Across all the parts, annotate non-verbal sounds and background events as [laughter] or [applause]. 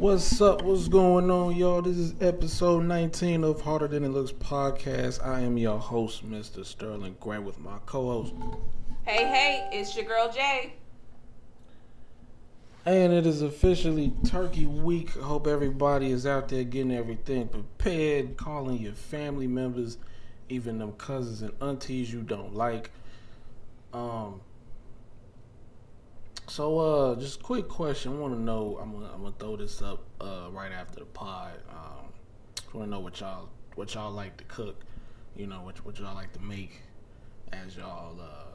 What's up? What's going on, y'all? This is episode 19 of Harder Than It Looks podcast. I am your host, Mr. Sterling Grant, with my co host. Hey, hey, it's your girl Jay. And it is officially Turkey Week. I hope everybody is out there getting everything prepared, calling your family members, even them cousins and aunties you don't like. Um. So, uh, just quick question. I want to know. I'm gonna, I'm gonna throw this up uh, right after the pod. Um, want to know what y'all what y'all like to cook. You know what what y'all like to make as y'all uh,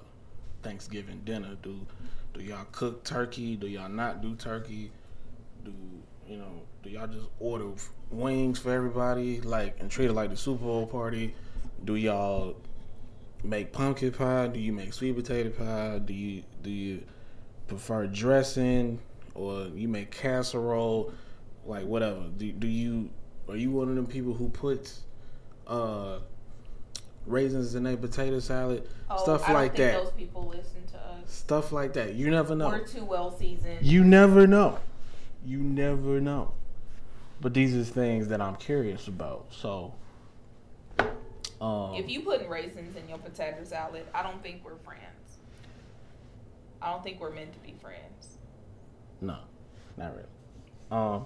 Thanksgiving dinner. Do do y'all cook turkey? Do y'all not do turkey? Do you know? Do y'all just order wings for everybody, like and treat it like the Super Bowl party? Do y'all make pumpkin pie? Do you make sweet potato pie? Do you do you prefer dressing or you make casserole? Like whatever. Do do you are you one of them people who puts uh raisins in their potato salad? Oh, Stuff I don't like that. Those people listen to us. Stuff like that. You never know. We're too well seasoned. You never know. You never know. But these are things that I'm curious about. So, um, if you putting raisins in your potato salad, I don't think we're friends. I don't think we're meant to be friends. no, not really. Um,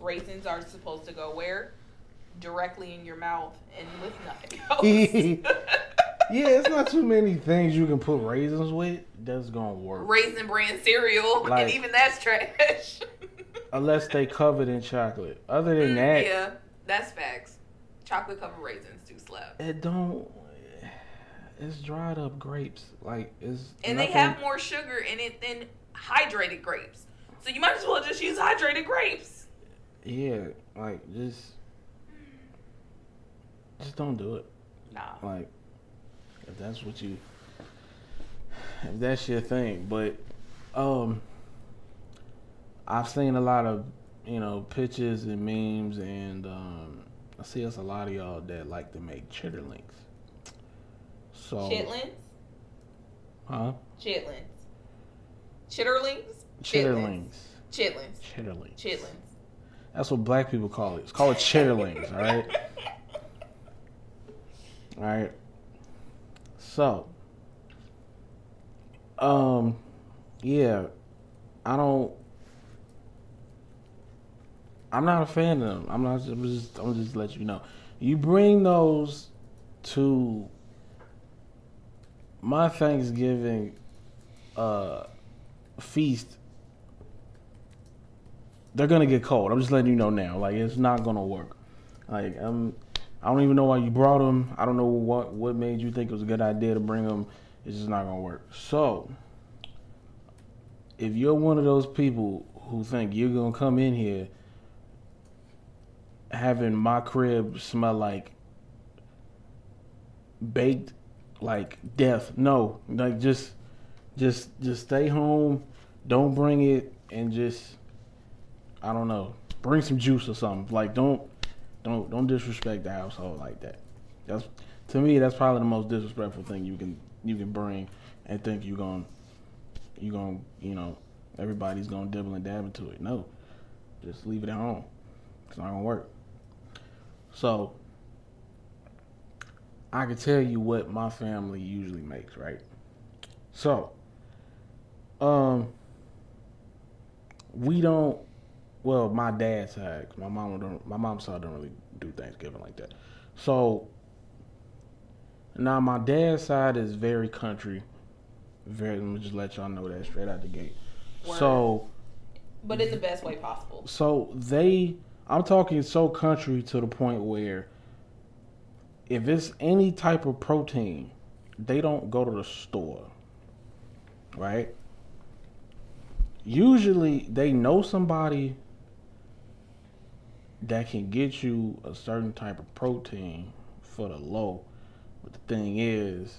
Raisins are supposed to go where? Directly in your mouth and with nothing [laughs] else. yeah, it's not too many [laughs] things you can put raisins with that's gonna work, Raisin bran cereal, Like- and even that's trash. [laughs] unless they covered in chocolate. Other than that, yeah, that's facts. Chocolate covered raisins do slap. it don't. It's dried up grapes. Like it's And they have more sugar in it than hydrated grapes. So you might as well just use hydrated grapes. Yeah, like just, just don't do it. Nah. like if that's what you if that's your thing but um i've seen a lot of you know pictures and memes and um i see us a lot of y'all that like to make chitterlings so Chitlins? huh Chitlins. Chitterlings? chitterlings Chitlins. chitterlings Chitlins. that's what black people call it it's called chitterlings all right [laughs] all right so um yeah i don't i'm not a fan of them i'm not i'm just i'm just let you know you bring those to my thanksgiving uh feast they're gonna get cold i'm just letting you know now like it's not gonna work like um I don't even know why you brought them. I don't know what what made you think it was a good idea to bring them. It's just not gonna work. So, if you're one of those people who think you're gonna come in here having my crib smell like baked like death, no, like just just just stay home. Don't bring it and just I don't know. Bring some juice or something. Like don't don't don't disrespect the household like that. That's to me that's probably the most disrespectful thing you can you can bring and think you're gonna you're gonna you know everybody's gonna dibble and dab into it. No, just leave it at home. It's not gonna work. So I can tell you what my family usually makes, right? So, um, we don't well, my dad's side, my mom don't, my mom's side don't really do Thanksgiving like that. So now my dad's side is very country. Very, let me just let y'all know that straight out the gate. Word. So, But in the best way possible. so they, I'm talking so country to the point where if it's any type of protein, they don't go to the store, right? Usually, they know somebody that can get you a certain type of protein for the low. But the thing is,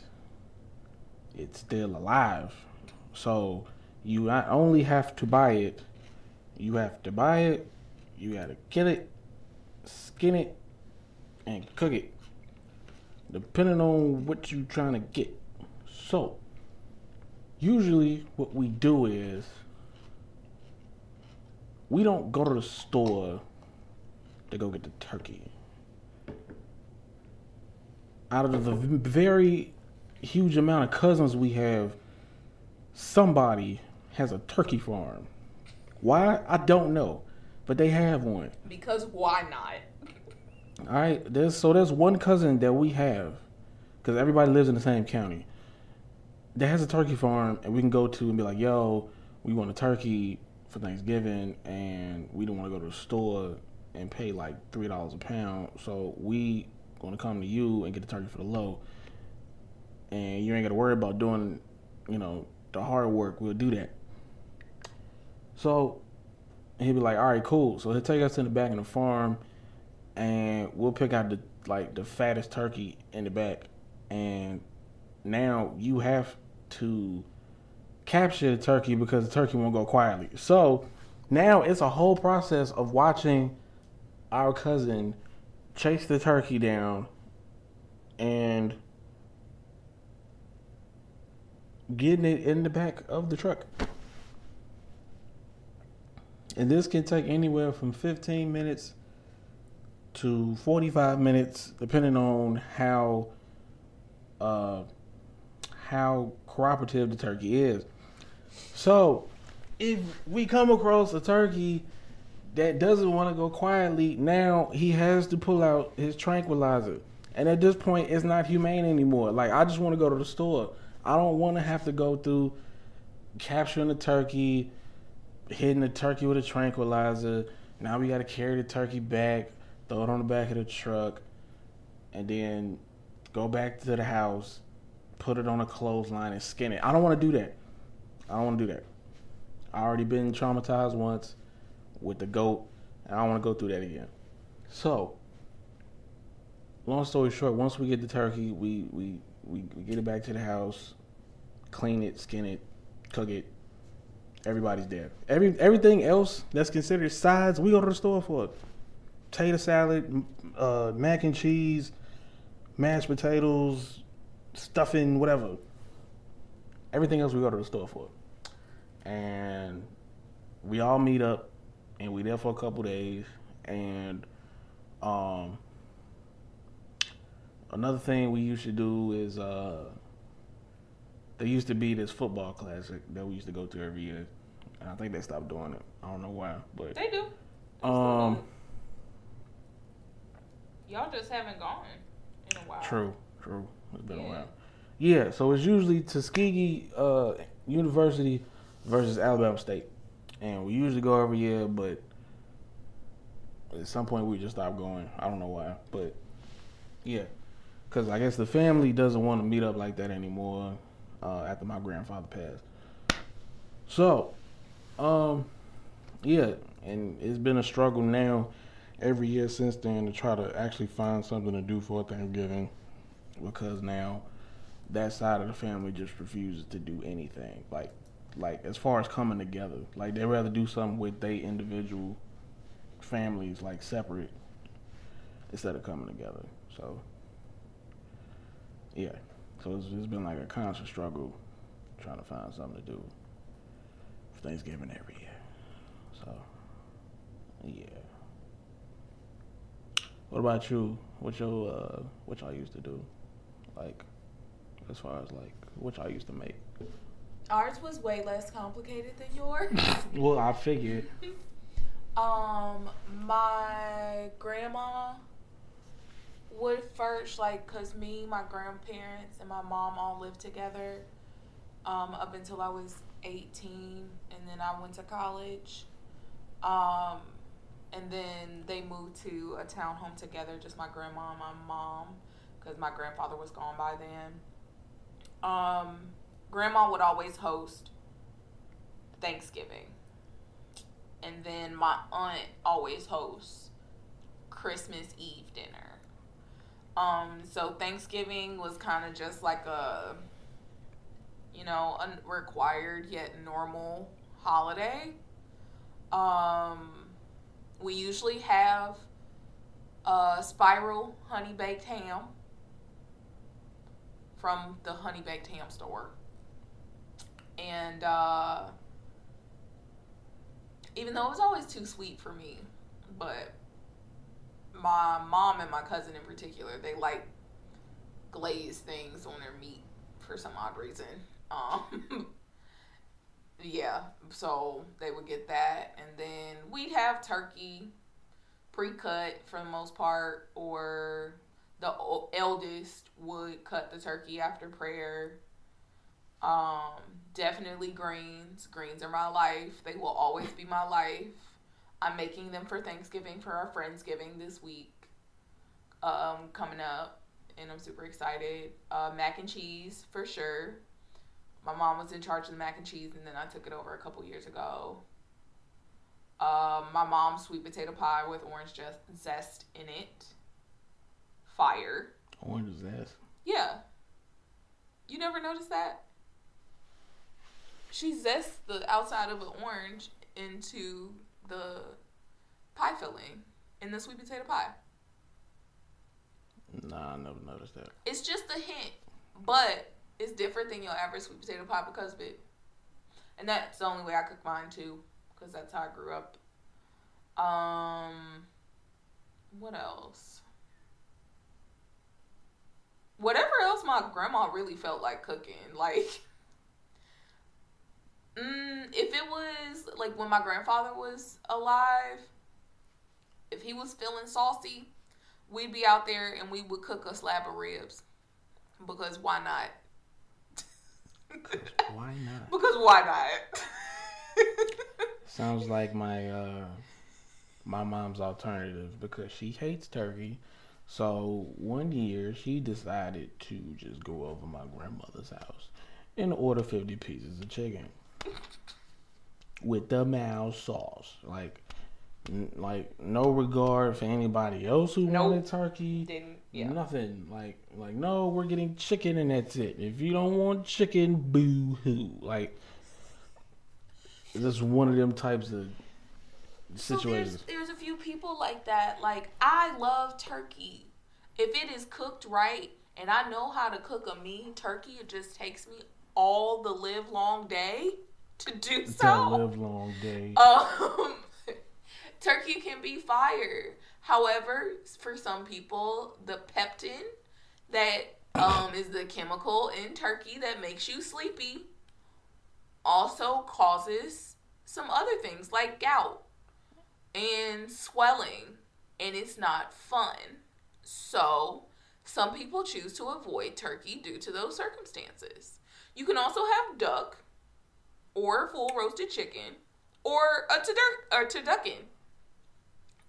it's still alive. So you not only have to buy it, you have to buy it, you gotta kill it, skin it, and cook it. Depending on what you're trying to get. So usually what we do is we don't go to the store to go get the turkey. Out of the very huge amount of cousins we have, somebody has a turkey farm. Why? I don't know, but they have one. Because why not? All right, there's so there's one cousin that we have, because everybody lives in the same county. That has a turkey farm, and we can go to and be like, "Yo, we want a turkey for Thanksgiving, and we don't want to go to the store and pay like three dollars a pound. So we gonna come to you and get the turkey for the low, and you ain't got to worry about doing, you know, the hard work. We'll do that." So he'd be like, "All right, cool." So he'll take us in the back of the farm and we'll pick out the like the fattest turkey in the back. And now you have to capture the turkey because the turkey won't go quietly. So now it's a whole process of watching our cousin chase the turkey down and getting it in the back of the truck. And this can take anywhere from 15 minutes to 45 minutes, depending on how uh, how cooperative the turkey is. So, if we come across a turkey that doesn't want to go quietly, now he has to pull out his tranquilizer. And at this point, it's not humane anymore. Like, I just want to go to the store. I don't want to have to go through capturing the turkey, hitting the turkey with a tranquilizer. Now we got to carry the turkey back throw it on the back of the truck, and then go back to the house, put it on a clothesline, and skin it. I don't want to do that. I don't want to do that. I already been traumatized once with the goat, and I don't want to go through that again. So, long story short, once we get the turkey, we we we, we get it back to the house, clean it, skin it, cook it. Everybody's there. Every everything else that's considered sides, we go to the store for it potato salad, uh, mac and cheese, mashed potatoes, stuffing, whatever. Everything else we go to the store for. And we all meet up and we there for a couple days and um another thing we used to do is uh there used to be this football classic that we used to go to every year. And I think they stopped doing it. I don't know why, but they do. They um Y'all just haven't gone in a while. True, true. It's been yeah. a while. Yeah, so it's usually Tuskegee uh, University versus Alabama State, and we usually go every year, but at some point we just stopped going. I don't know why, but yeah, because I guess the family doesn't want to meet up like that anymore uh, after my grandfather passed. So, um, yeah, and it's been a struggle now every year since then to try to actually find something to do for Thanksgiving because now that side of the family just refuses to do anything. Like like as far as coming together. Like they rather do something with their individual families like separate instead of coming together. So yeah. So it's, it's been like a constant struggle trying to find something to do for Thanksgiving every year. So yeah. What about you? What your uh, what y'all used to do? Like, as far as like what y'all used to make. Ours was way less complicated than yours. [laughs] well, I figured. [laughs] um, my grandma would first like, cause me, my grandparents, and my mom all lived together. Um, up until I was eighteen, and then I went to college. Um and then they moved to a townhome together, just my grandma and my mom, because my grandfather was gone by then. Um, grandma would always host Thanksgiving, and then my aunt always hosts Christmas Eve dinner. Um, so Thanksgiving was kind of just like a, you know, unrequired yet normal holiday. Um, we usually have a spiral honey baked ham from the honey baked ham store. And uh, even though it was always too sweet for me. But my mom and my cousin in particular, they like glazed things on their meat for some odd reason. Um, [laughs] yeah, so they would get that, and then we'd have turkey pre-cut for the most part, or the eldest would cut the turkey after prayer. Um, definitely greens. Greens are my life. They will always be my life. I'm making them for Thanksgiving for our Friendsgiving this week. Um, coming up, and I'm super excited. Uh, mac and cheese for sure. My mom was in charge of the mac and cheese, and then I took it over a couple years ago. Um, my mom's sweet potato pie with orange zest in it. Fire. Orange zest. Yeah. You never noticed that? She zests the outside of an orange into the pie filling in the sweet potato pie. Nah, I never noticed that. It's just a hint, but it's different than your average sweet potato pie because of it. And that's the only way I cook mine too, because that's how I grew up. Um, what else? Whatever else my grandma really felt like cooking, like. Mm, if it was like when my grandfather was alive, if he was feeling saucy, we'd be out there and we would cook a slab of ribs. Because why not? Why not? Because why not? [laughs] Sounds like my uh my mom's alternative because she hates turkey. So one year she decided to just go over my grandmother's house and order 50 pieces of chicken with the mouse sauce. Like like no regard for anybody else who nope. wanted turkey. Didn't yeah. Nothing like like no, we're getting chicken and that's it. If you don't want chicken, boo hoo. Like just one of them types of situations. So there's, there's a few people like that. Like I love turkey. If it is cooked right and I know how to cook a mean turkey, it just takes me all the live long day to do so. The live long day. [laughs] Um turkey can be fire. However, for some people, the peptin that um, is the chemical in turkey that makes you sleepy also causes some other things like gout and swelling, and it's not fun. So, some people choose to avoid turkey due to those circumstances. You can also have duck or full roasted chicken or a turducken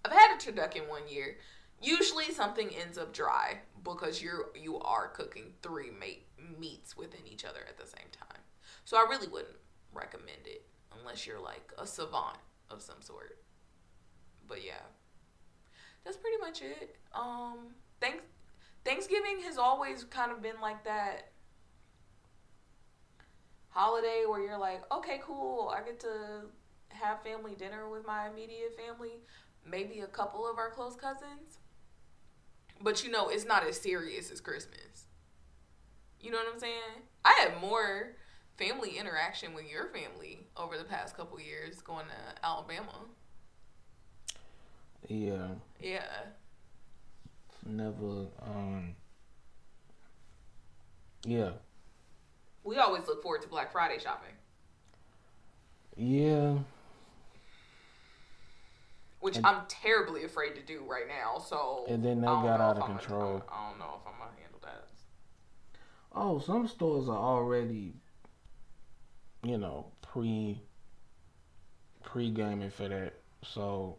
I've had a turducken one year. Usually something ends up dry because you're you are cooking three mate, meats within each other at the same time. So I really wouldn't recommend it unless you're like a savant of some sort. But yeah. That's pretty much it. Um thanks Thanksgiving has always kind of been like that holiday where you're like, okay, cool, I get to have family dinner with my immediate family, maybe a couple of our close cousins. But you know, it's not as serious as Christmas. You know what I'm saying? I had more family interaction with your family over the past couple years going to Alabama. Yeah. Yeah. Never um Yeah. We always look forward to Black Friday shopping. Yeah which and, I'm terribly afraid to do right now. So and then they got out of control. Gonna, I don't know if I'm gonna handle that. Oh, some stores are already, you know, pre pre gaming for that. So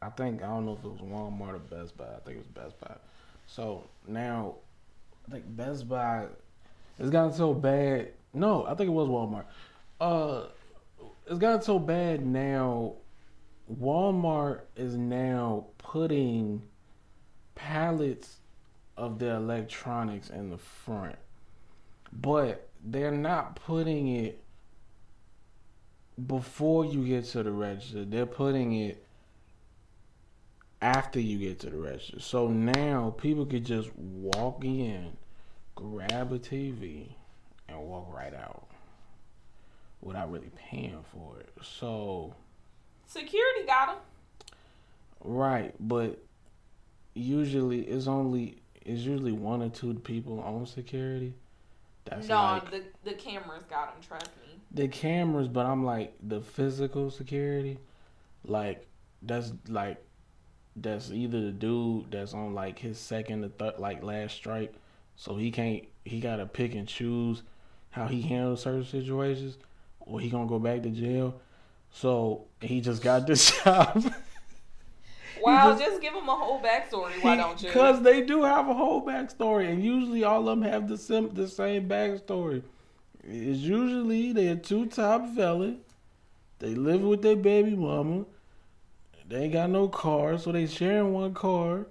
I think I don't know if it was Walmart or Best Buy. I think it was Best Buy. So now I think Best Buy it's gotten so bad. No, I think it was Walmart. Uh, it's gotten so bad now Walmart is now putting pallets of their electronics in the front, but they're not putting it before you get to the register. They're putting it after you get to the register. So now people could just walk in, grab a TV, and walk right out without really paying for it. So Security got him. Right, but usually it's only it's usually one or two people on security. That's no, like, the the cameras got him. Trust me. The cameras, but I'm like the physical security, like that's like that's either the dude that's on like his second or third like last strike, so he can't he gotta pick and choose how he handles certain situations, or he gonna go back to jail. So he just got this [laughs] job. [laughs] Wow, just, just, give them a whole backstory. Why don't you? Because they do have a whole backstory, and usually all of them have the sim- the same backstory. It's usually they're two top fellas. They live with their baby mama. They ain't got no car, so they sharing one car.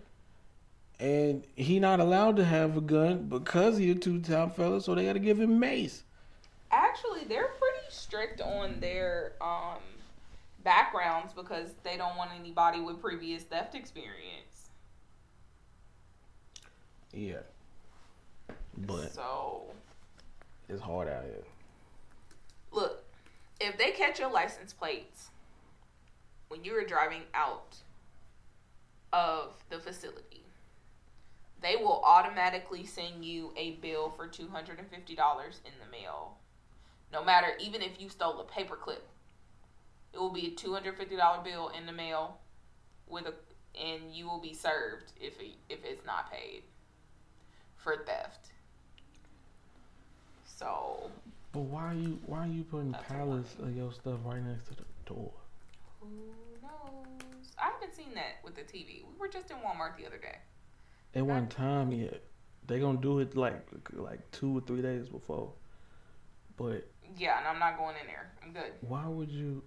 And he not allowed to have a gun because he a two top fella, so they got to give him mace. Actually, they're pretty strict on their um backgrounds because they don't want anybody with previous theft experience. Yeah. But so it's hard out here. Look, if they catch your license plates when you are driving out of the facility, they will automatically send you a bill for $250 in the mail. No matter, even if you stole a paperclip it will be a two hundred fifty dollar bill in the mail with a and you will be served if it, if it's not paid for theft. So. But why are you why are you putting pallets of your stuff right next to the door? Who knows? I haven't seen that with the TV. We were just in Walmart the other day. It one time, yet. they gonna do it like like two or three days before. But yeah, and I'm not going in there. I'm good. Why would you?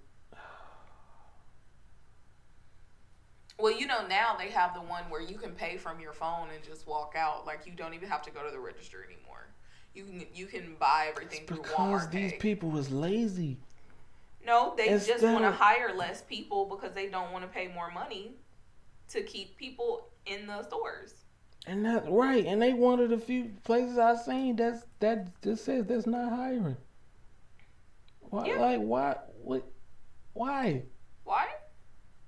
Well, you know now they have the one where you can pay from your phone and just walk out. Like you don't even have to go to the register anymore. You can you can buy everything it's through Walmart. Because these people was lazy. No, they Instead just want to hire less people because they don't want to pay more money to keep people in the stores. And that right, and they one of the few places I've seen that's that just says that's not hiring. Why? Yeah. Like why? What? Why? Why?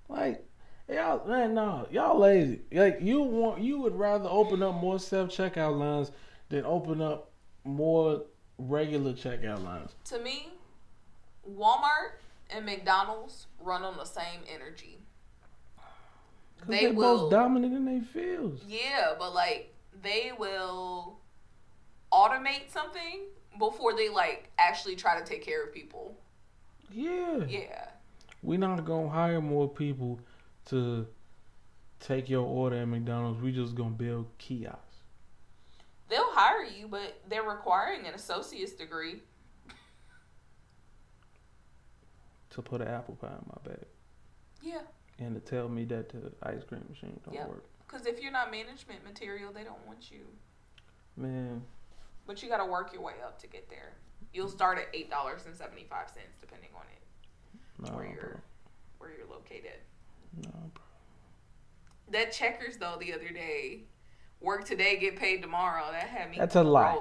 Like Y'all, man, no, y'all lazy. Like you want, you would rather open up more self checkout lines than open up more regular checkout lines. To me, Walmart and McDonald's run on the same energy. They will dominant in their fields. Yeah, but like they will automate something before they like actually try to take care of people. Yeah. Yeah. We're not gonna hire more people to take your order at McDonald's. We just gonna build kiosks. They'll hire you, but they're requiring an associate's degree. To put an apple pie in my bag. Yeah. And to tell me that the ice cream machine don't yep. work. Because if you're not management material, they don't want you. Man. But you got to work your way up to get there. You'll start at eight dollars and seventy five cents, depending on it. Nah, where you're where you're located. No, bro. That checkers though the other day, work today, get paid tomorrow. That had me. That's a lie.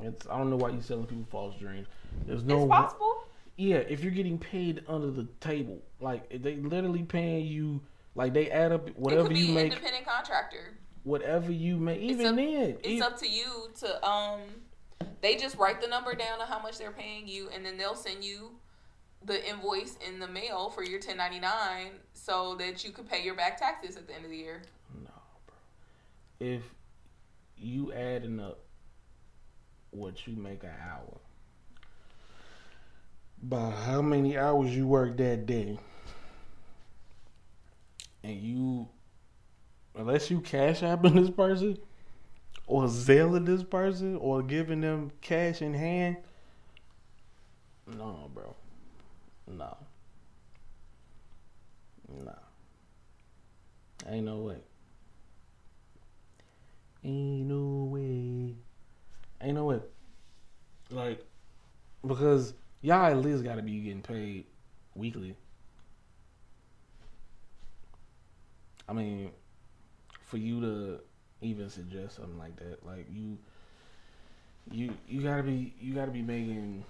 It's I don't know why you selling people false dreams. There's no. It's possible. Yeah, if you're getting paid under the table, like they literally paying you, like they add up whatever you make. Independent contractor. Whatever you make, even it's up, then, it's up to you to um. They just write the number down of how much they're paying you, and then they'll send you the invoice in the mail for your 1099 so that you could pay your back taxes at the end of the year. No, bro. If you adding up what you make an hour by how many hours you work that day, and you, unless you cash apping this person or Zelling this person or giving them cash in hand, no, bro. No. No. Ain't no way. Ain't no way. Ain't no way. Like, because y'all at least got to be getting paid weekly. I mean, for you to even suggest something like that, like you, you, you gotta be, you gotta be making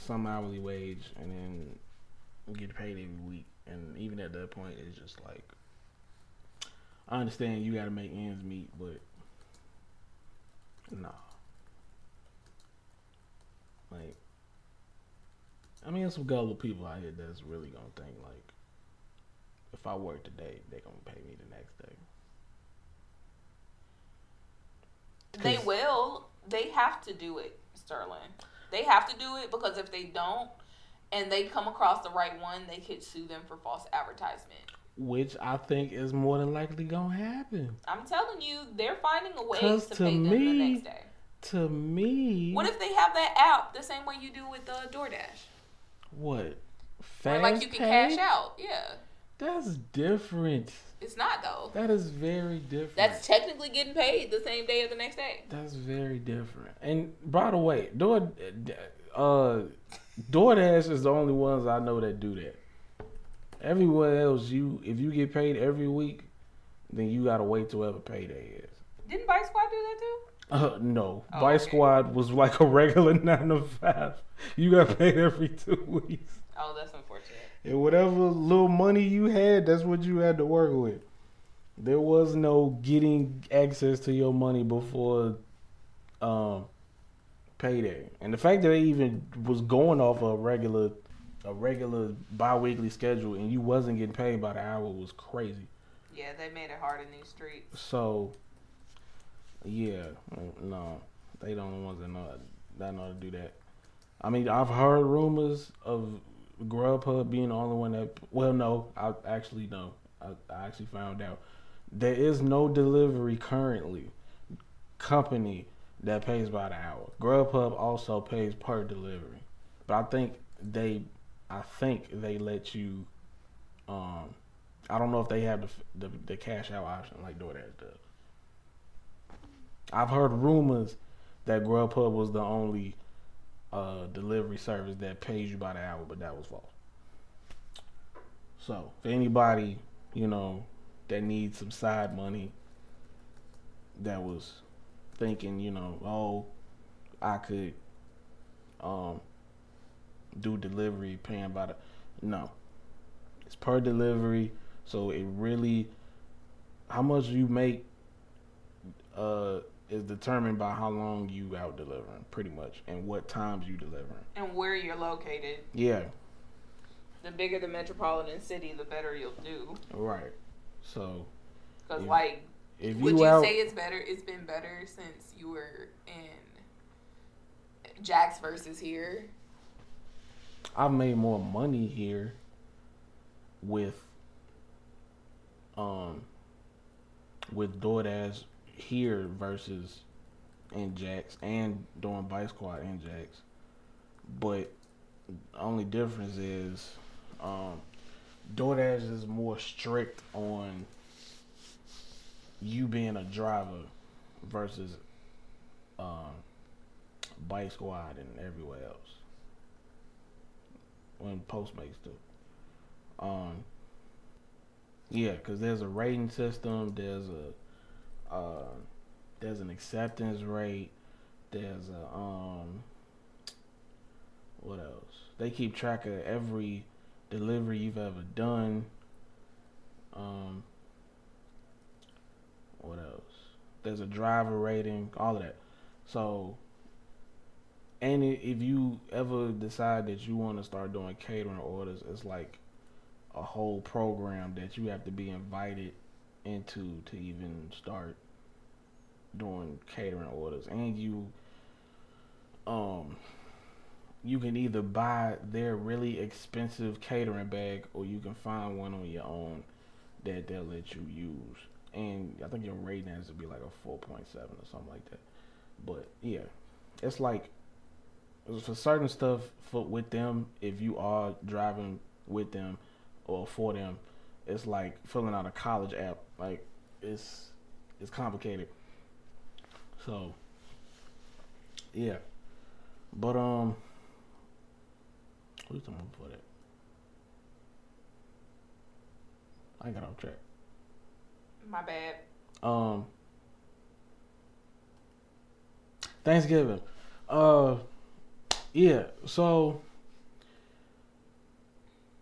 some hourly wage and then get paid every week. And even at that point, it's just like I understand you got to make ends meet, but nah. Like, I mean, there's some gullible people out here that's really gonna think like, if I work today, they're gonna pay me the next day. They will. They have to do it, Sterling. They have to do it because if they don't, and they come across the right one, they could sue them for false advertisement. Which I think is more than likely gonna happen. I'm telling you, they're finding a way to to pay them the me- next day. To me, What if they have that app the same way you do with uh, DoorDash? what fast like you can pay? cash out. Yeah. That's different. It's not though. That is very different. That's technically getting paid the same day or the next day. That's very different. And by the way, Door uh DoorDash is the only ones I know that do that. Everywhere else, you if you get paid every week, then you gotta wait till whatever payday is. Didn't Bite Squad do that too? Uh, no, Oh, Vice okay. Squad was like a regular [laughs] nine to five. You got paid every two weeks, Oh, that's unfortunate. And whatever little money you had, that's what you had to work with. There was no getting access to your money before um, payday, and the fact that they even was going off a regular, a regular biweekly schedule, and you wasn't getting paid by the hour was crazy. Yeah, they made it hard in these streets. So, yeah, no, they the only ones that know that know to do that. I mean, I've heard rumors of Grubhub being the only one that. Well, no, I actually no. I, I actually found out there is no delivery currently company that pays by the hour. Grubhub also pays per delivery, but I think they, I think they let you. Um, I don't know if they have the the, the cash out option like DoorDash does. I've heard rumors that Grubhub was the only uh, delivery service that pays you by the hour, but that was false. So, for anybody, you know, that needs some side money, that was thinking, you know, oh, I could um, do delivery paying by the no, it's per delivery, so it really how much you make uh, is determined by how long you out delivering, pretty much, and what times you delivering. And where you're located. Yeah, The bigger the metropolitan city, the better you'll do. right. So Because, like, if you, would you out, say it's better? It's been better since you were in Jax versus here. I've made more money here with um with DoorDash here versus in Jax and doing Bite Squad in Jax. But only difference is um DoorDash is more strict on you being a driver versus um Bite Squad and everywhere else when Postmates do. Um, yeah, because there's a rating system. There's a uh, there's an acceptance rate. There's a um, what else? They keep track of every delivery you've ever done. Um, what else? There's a driver rating. All of that. So and if you ever decide that you want to start doing catering orders, it's like a whole program that you have to be invited into to even start doing catering orders. And you um you can either buy their really expensive catering bag or you can find one on your own that they'll let you use. And I think your rating has to be like a 4.7 or something like that. But yeah, it's like for certain stuff for with them, if you are driving with them or for them, it's like filling out a college app. Like it's it's complicated. So yeah, but um, what you talking about that? I got off track. My bad. Um, Thanksgiving. Uh, yeah. So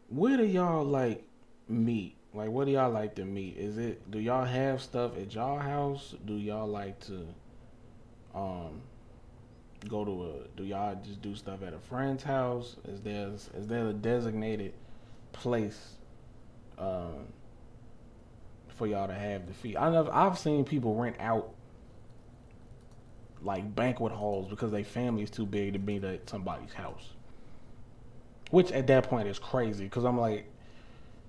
where do y'all like meet? Like, what do y'all like to meet? Is it do y'all have stuff at y'all house? Do y'all like to um go to a? Do y'all just do stuff at a friend's house? Is there is there a designated place um for y'all to have the feast? I know I've seen people rent out like banquet halls because their family is too big to be at somebody's house. Which at that point is crazy because I'm like,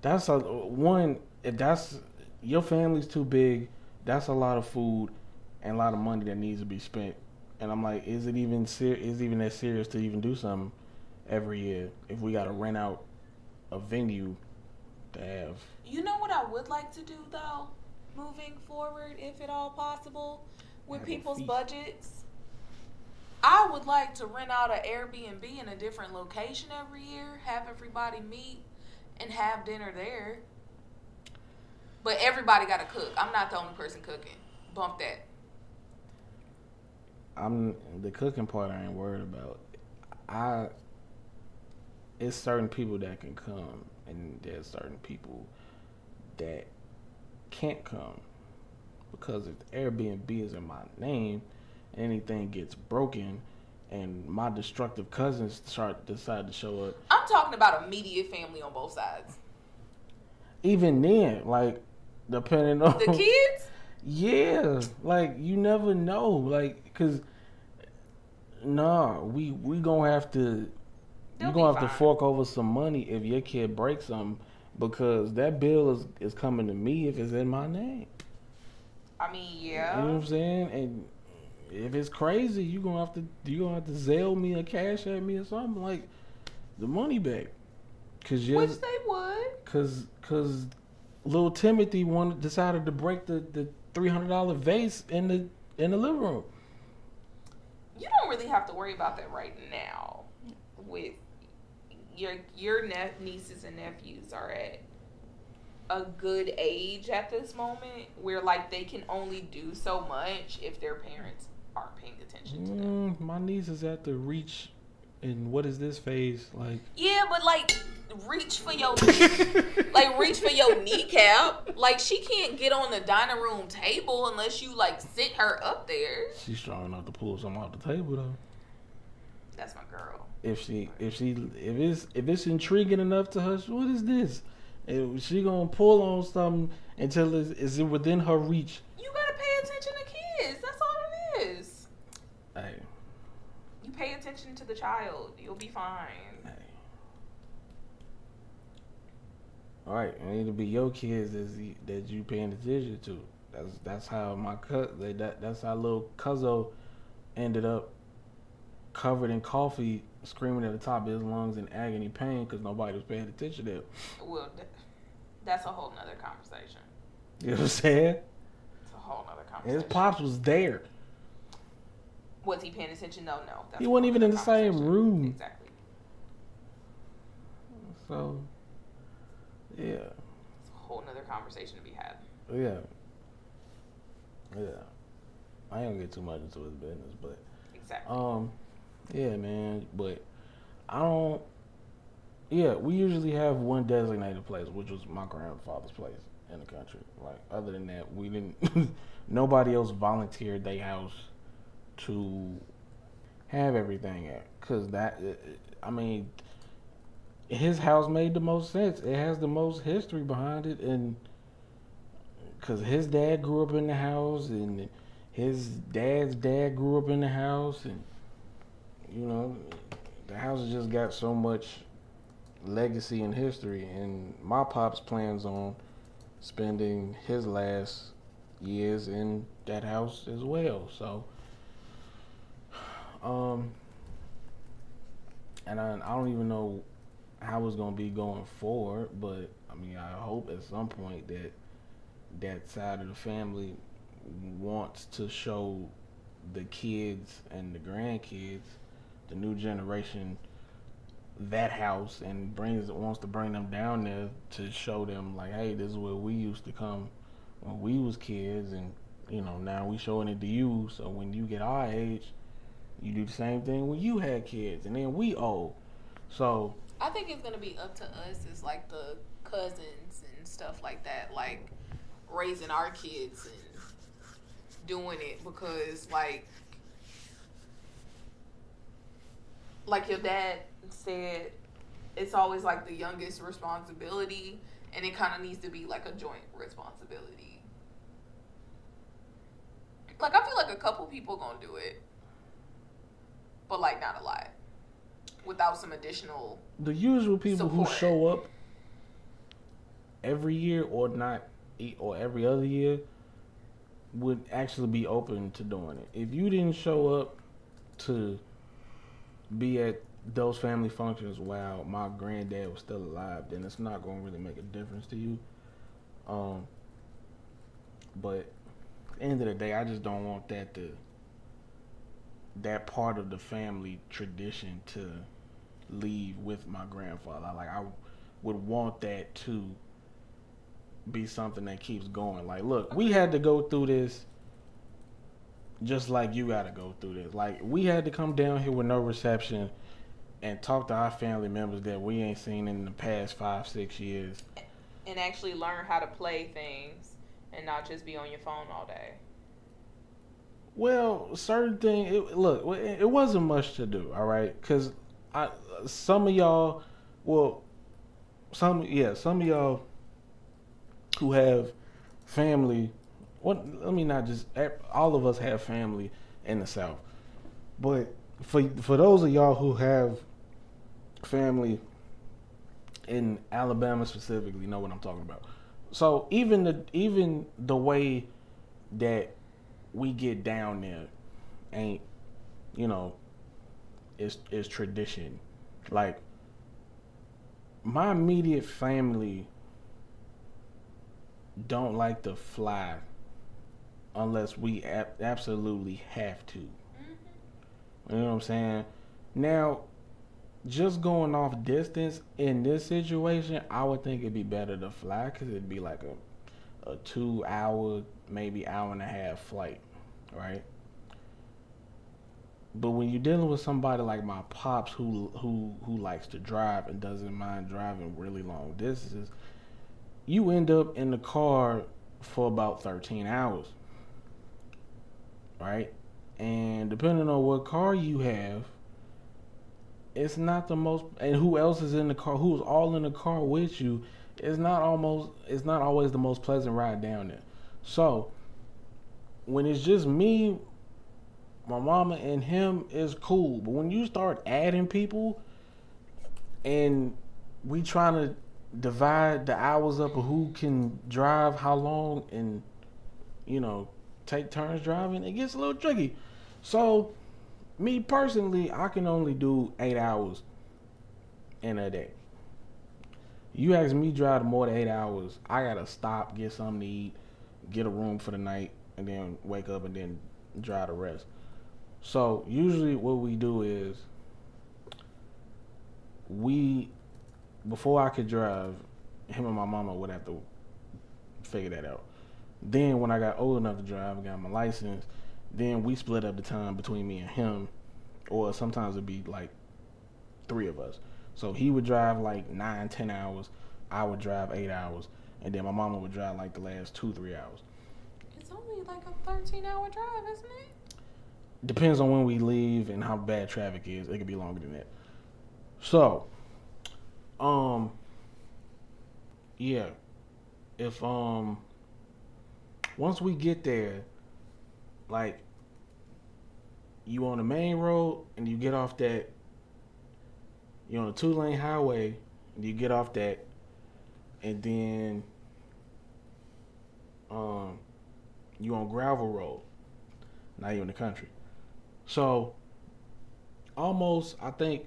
that's a one. If that's your family's too big, that's a lot of food and a lot of money that needs to be spent. And I'm like, is it even ser- is it even that serious to even do something every year if we got to rent out a venue to have? You know what I would like to do though, moving forward, if at all possible, with people's budgets. I would like to rent out an Airbnb in a different location every year, have everybody meet, and have dinner there. But everybody got to cook. I'm not the only person cooking. Bump that. I'm the cooking part. I ain't worried about. I it's certain people that can come, and there's certain people that can't come because if Airbnb is in my name, anything gets broken, and my destructive cousins start decide to show up. I'm talking about immediate family on both sides. Even then, like depending on The [laughs] kids? Yeah, like you never know, like, cause nah, we we gonna have to They'll you gonna have to fork over some money if your kid breaks something because that bill is is coming to me if it's in my name. I mean, yeah. You know what I'm saying? And if it's crazy, you gonna have to you gonna have to Zelle me or cash at me or something like the money back, cause you Which they would. Cause, cause, little Timothy wanted decided to break the, the three hundred dollar vase in the in the living room. You don't really have to worry about that right now. With your your ne- nieces and nephews are at a good age at this moment where like they can only do so much if their parents aren't paying attention to them. Mm, my niece is at the reach, and what is this phase like? Yeah, but like reach for your [laughs] like reach for your kneecap. Like she can't get on the dining room table unless you like sit her up there. She's strong enough to pull something off the table though. That's my girl. If she, if she, if it's if it's intriguing enough to her, what is this? If she gonna pull on something until it's, is it within her reach? You gotta pay attention to kids. That's all it is. Hey, You pay attention to the child, you'll be fine. All right, it need to be your kids that that you paying attention to. That's that's how my cut that that's how little Cuzzo ended up covered in coffee, screaming at the top of his lungs in agony pain because nobody was paying attention to him. Well, that's a whole nother conversation. You know what I'm saying? It's a whole nother conversation. his pops was there. Was he paying attention? No, no. That's He wasn't even in the same room. Exactly. So, yeah, It's a whole nother conversation to be had. yeah, yeah. I ain't gonna get too much into his business, but Exactly. Um, yeah, man, but I don't. Yeah, we usually have one designated place, which was my grandfather's place in the country. Like, other than that, we didn't. [laughs] nobody else volunteered their house to have everything at, cause that. Uh, uh, I mean, his house made the most sense. It has the most history behind it, and because his dad grew up in the house, and his dad's dad grew up in the house, and you know, the house has just got so much legacy and history. And my pops plans on spending his last years in that house as well. So, um, and I, I don't even know how it's gonna be going forward, but I mean, I hope at some point that that side of the family wants to show the kids and the grandkids, the new generation, that house and brings wants to bring them down there to show them like, hey, this is where we used to come when we was kids, and you know now we showing it to you. So when you get our age, you do the same thing when you had kids, and then we old. So I think it's gonna be up to us as like the cousins and stuff like that, like raising our kids and doing it because like like your dad said it's always like the youngest responsibility and it kind of needs to be like a joint responsibility like i feel like a couple people gonna do it but like not a lot without some additional The usual people who show up every year or not or every other year would actually be open to doing it. If you didn't show up to be at those family functions while my granddad was still alive, then it's not going to really make a difference to you. Um, but at the end of the day, I just don't want that to that part of the family tradition to leave with my grandfather. Like I would want that to be something that keeps going. Like, look, we had to go through this just like you got to go through this. Like, we had to come down here with no reception and talk to our family members that we ain't seen in the past five, six years. and actually learn how to play things and not just be on your phone all day Well, certain thing. It, look, it, wasn't much to do. All right, because I some of y'all, well, some yeah, some of y'all who have family. What? Let me not just. All of us have family in the South, but for for those of y'all who have family in Alabama specifically, know what I'm talking about. So even the even the way that we get down there ain't you know it's it's tradition. Like my immediate family don't like to fly unless we ab- absolutely have to. Mm-hmm. You know what i'm saying? Now just going off distance in this situation i would think it'd be better to fly because it'd be like a a two hour maybe hour and a half flight, right? But when you're dealing with somebody like my pops who who who likes to drive and doesn't mind driving really long distances, you end up in the car for about 13 hours. Right? And depending on what car you have, it's not the most and who else is in the car, who's all in the car with you, it's not almost it's not always the most pleasant ride down there. So when it's just me, my mama and him is cool. But when you start adding people and we trying to divide the hours up of who can drive how long and you know take turns driving, it gets a little tricky. So me personally, I can only do eight hours in a day. You ask me drive more than eight hours, I gotta stop, get something to eat, get a room for the night, and then wake up and then drive the rest. So usually what we do is we before I could drive, him and my mama would have to figure that out. Then when I got old enough to drive and got my license, then we split up the time between me and him, or sometimes it'd be like three of us. So he would drive like nine, ten hours. I would drive eight hours, and then my mama would drive like the last two, three hours. it's only like a 13 hour drive isn't it Depends on when we leave and how bad traffic is. It could be longer than that. So, um, yeah, if um, once we get there, like, you on the main road and you get off that, you're on a two lane highway and you get off that, and then, um, you on gravel road. Now you're in the country. So almost I think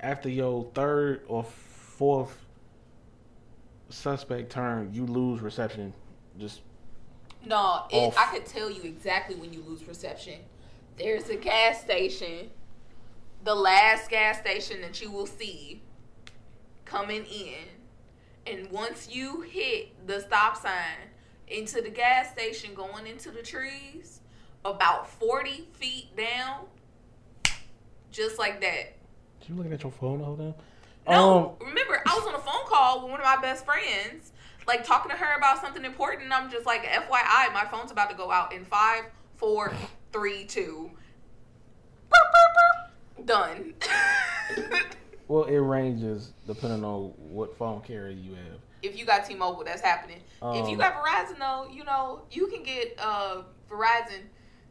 after your third or fourth suspect turn, you lose reception. Just No, it, I could tell you exactly when you lose reception. There's a gas station, the last gas station that you will see coming in. And once you hit the stop sign into the gas station going into the trees, about 40 feet down, just like that. Did you looking at your phone the whole time? No, um, remember I was on a phone call with one of my best friends, like talking to her about something important. I'm just like, FYI, my phone's about to go out in five, four, three, two. Done. [laughs] well, it ranges depending on what phone carrier you have. If you got T-Mobile, that's happening. Um, if you um, got Verizon, though, you know you can get uh, Verizon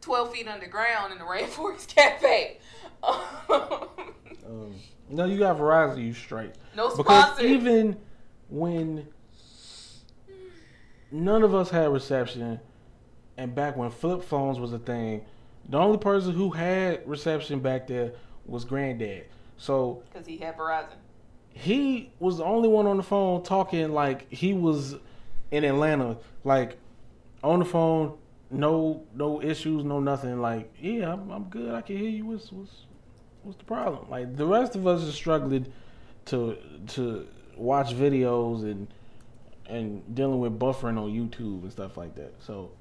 12 feet underground in the Rainforest [laughs] Cafe. [laughs] um, no, you got Verizon, you straight. No sponsor. Because even when none of us had reception, and back when flip phones was a thing, the only person who had reception back there was Granddad. So because he had Verizon, he was the only one on the phone talking like he was in Atlanta, like on the phone, no no issues, no nothing. Like yeah, I'm, I'm good. I can hear you. What's what's what's the problem? Like the rest of us are struggling to to watch videos and and dealing with buffering on YouTube and stuff like that. So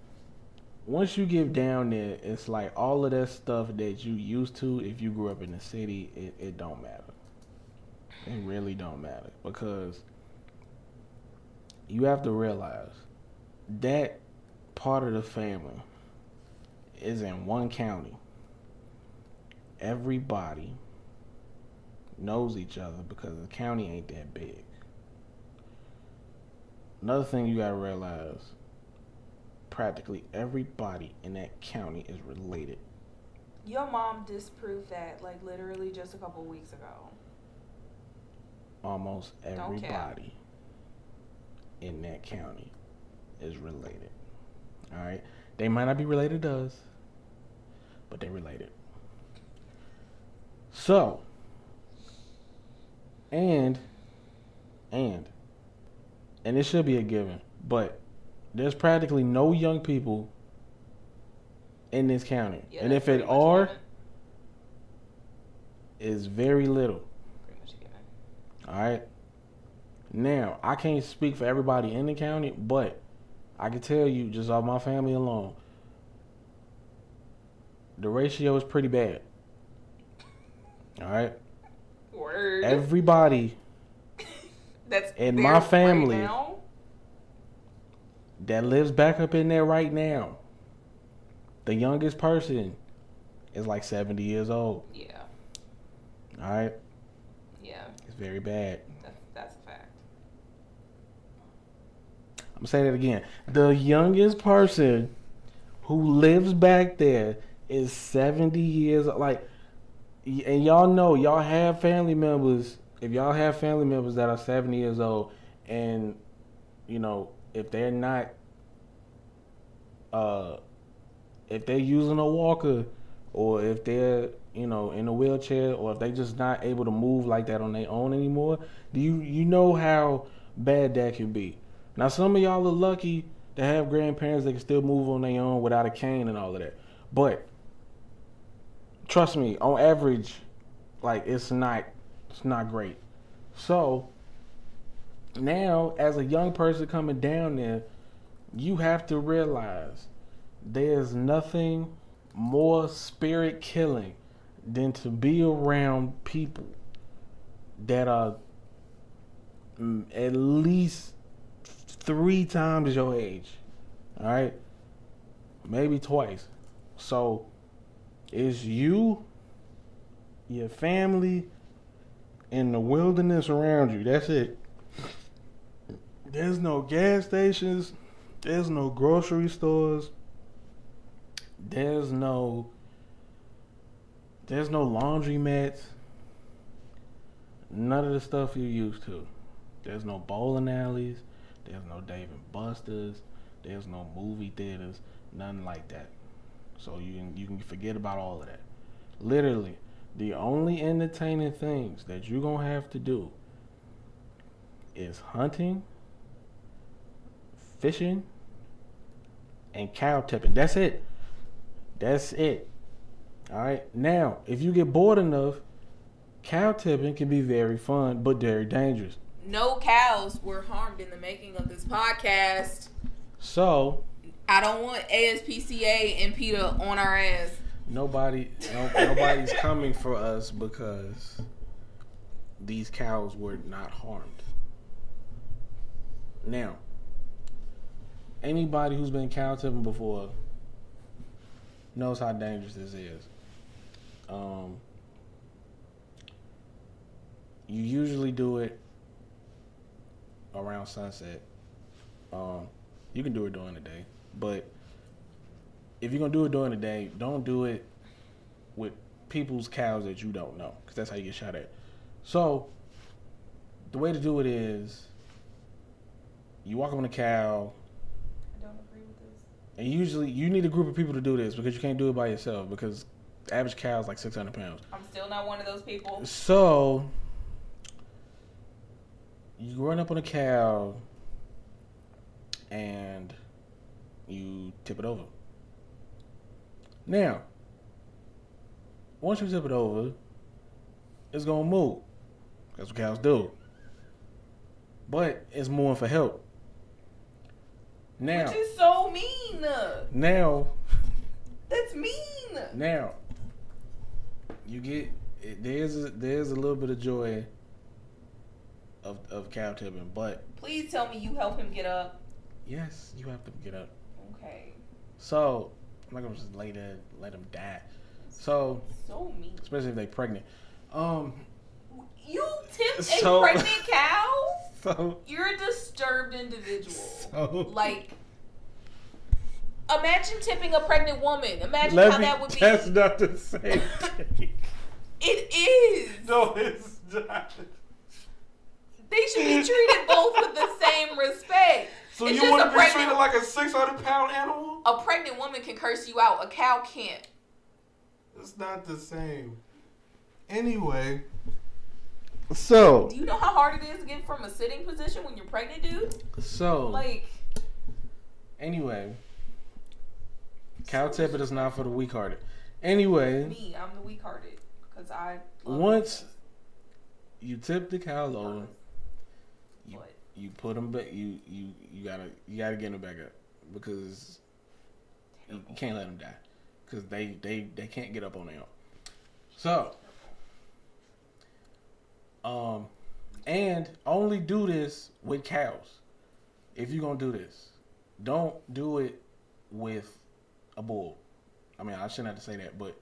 once you get down there, it's like all of that stuff that you used to if you grew up in the city, it, it don't matter. It really don't matter because you have to realize that part of the family is in one county. Everybody knows each other because the county ain't that big. Another thing you gotta realize practically everybody in that county is related. Your mom disproved that like literally just a couple weeks ago. Almost everybody in that county is related. All right. They might not be related to us, but they're related. So, and, and, and it should be a given, but there's practically no young people in this county. Yeah, and if it are, is very little. All right. Now, I can't speak for everybody in the county, but I can tell you just off my family alone, the ratio is pretty bad. All right. Word. Everybody [coughs] that's in my family right that lives back up in there right now. The youngest person is like 70 years old. Yeah. All right. Very bad. That's, that's a fact. I'm saying it again. The youngest person who lives back there is 70 years like and y'all know y'all have family members if y'all have family members that are 70 years old and you know if they're not uh if they're using a walker or if they're you know in a wheelchair or if they just not able to move like that on their own anymore do you you know how bad that can be. Now some of y'all are lucky to have grandparents that can still move on their own without a cane and all of that. But trust me on average like it's not it's not great. So now as a young person coming down there you have to realize there's nothing more spirit killing than to be around people that are mm, at least three times your age. All right? Maybe twice. So it's you, your family, and the wilderness around you. That's it. There's no gas stations. There's no grocery stores. There's no there's no laundry mats. None of the stuff you're used to. There's no bowling alleys. There's no Dave and Buster's. There's no movie theaters. Nothing like that. So you can you can forget about all of that. Literally, the only entertaining things that you're gonna have to do is hunting, fishing, and cow tipping. That's it. That's it. All right. Now, if you get bored enough, cow tipping can be very fun, but very dangerous. No cows were harmed in the making of this podcast. So, I don't want ASPCA and PETA on our ass. Nobody, no, nobody's coming for us because these cows were not harmed. Now, anybody who's been cow tipping before knows how dangerous this is. Um, you usually do it around sunset. Um, you can do it during the day, but if you're gonna do it during the day, don't do it with people's cows that you don't know, because that's how you get shot at. So, the way to do it is, you walk up on a cow, I don't agree with this. and usually you need a group of people to do this because you can't do it by yourself because the average cow is like 600 pounds. I'm still not one of those people. So you run up on a cow and you tip it over. Now, once you tip it over, it's gonna move. That's what cows do. But it's mooing for help. Now, Which is so mean. now, That's mean. now, you get it- there's a, there's a little bit of joy of of cow tipping, but Please tell me you help him get up. yes, you have to get up. Okay. So I'm not gonna just lay there, let him die. So So mean. especially if they're pregnant. Um, You tipped So- a pregnant cow? [laughs] so You're a disturbed individual. so Like, imagine tipping a pregnant woman. Imagine let how me. that would be. That's not the same. It is. no, it's not. They should be treated both with the same respect. So It's you just want to be pregnant- treated like a 600 pound animal? A pregnant woman can curse you out. A cow can't. It's not the same. Anyway, So Do you know how hard it is to get from a sitting position when you're pregnant, dude? so Like, anyway, cow tipping is not for the weak-hearted. Anyway, me, I'm the weak-hearted because I. Once- you tip the cow over. You, What? you put them back. You you you gotta you gotta get them back up because you, you can't let them die because they they they can't get up on their own. So, um, and only do this with cows. If you're gonna do this, don't do it with a bull. I mean, I shouldn't have to say that, but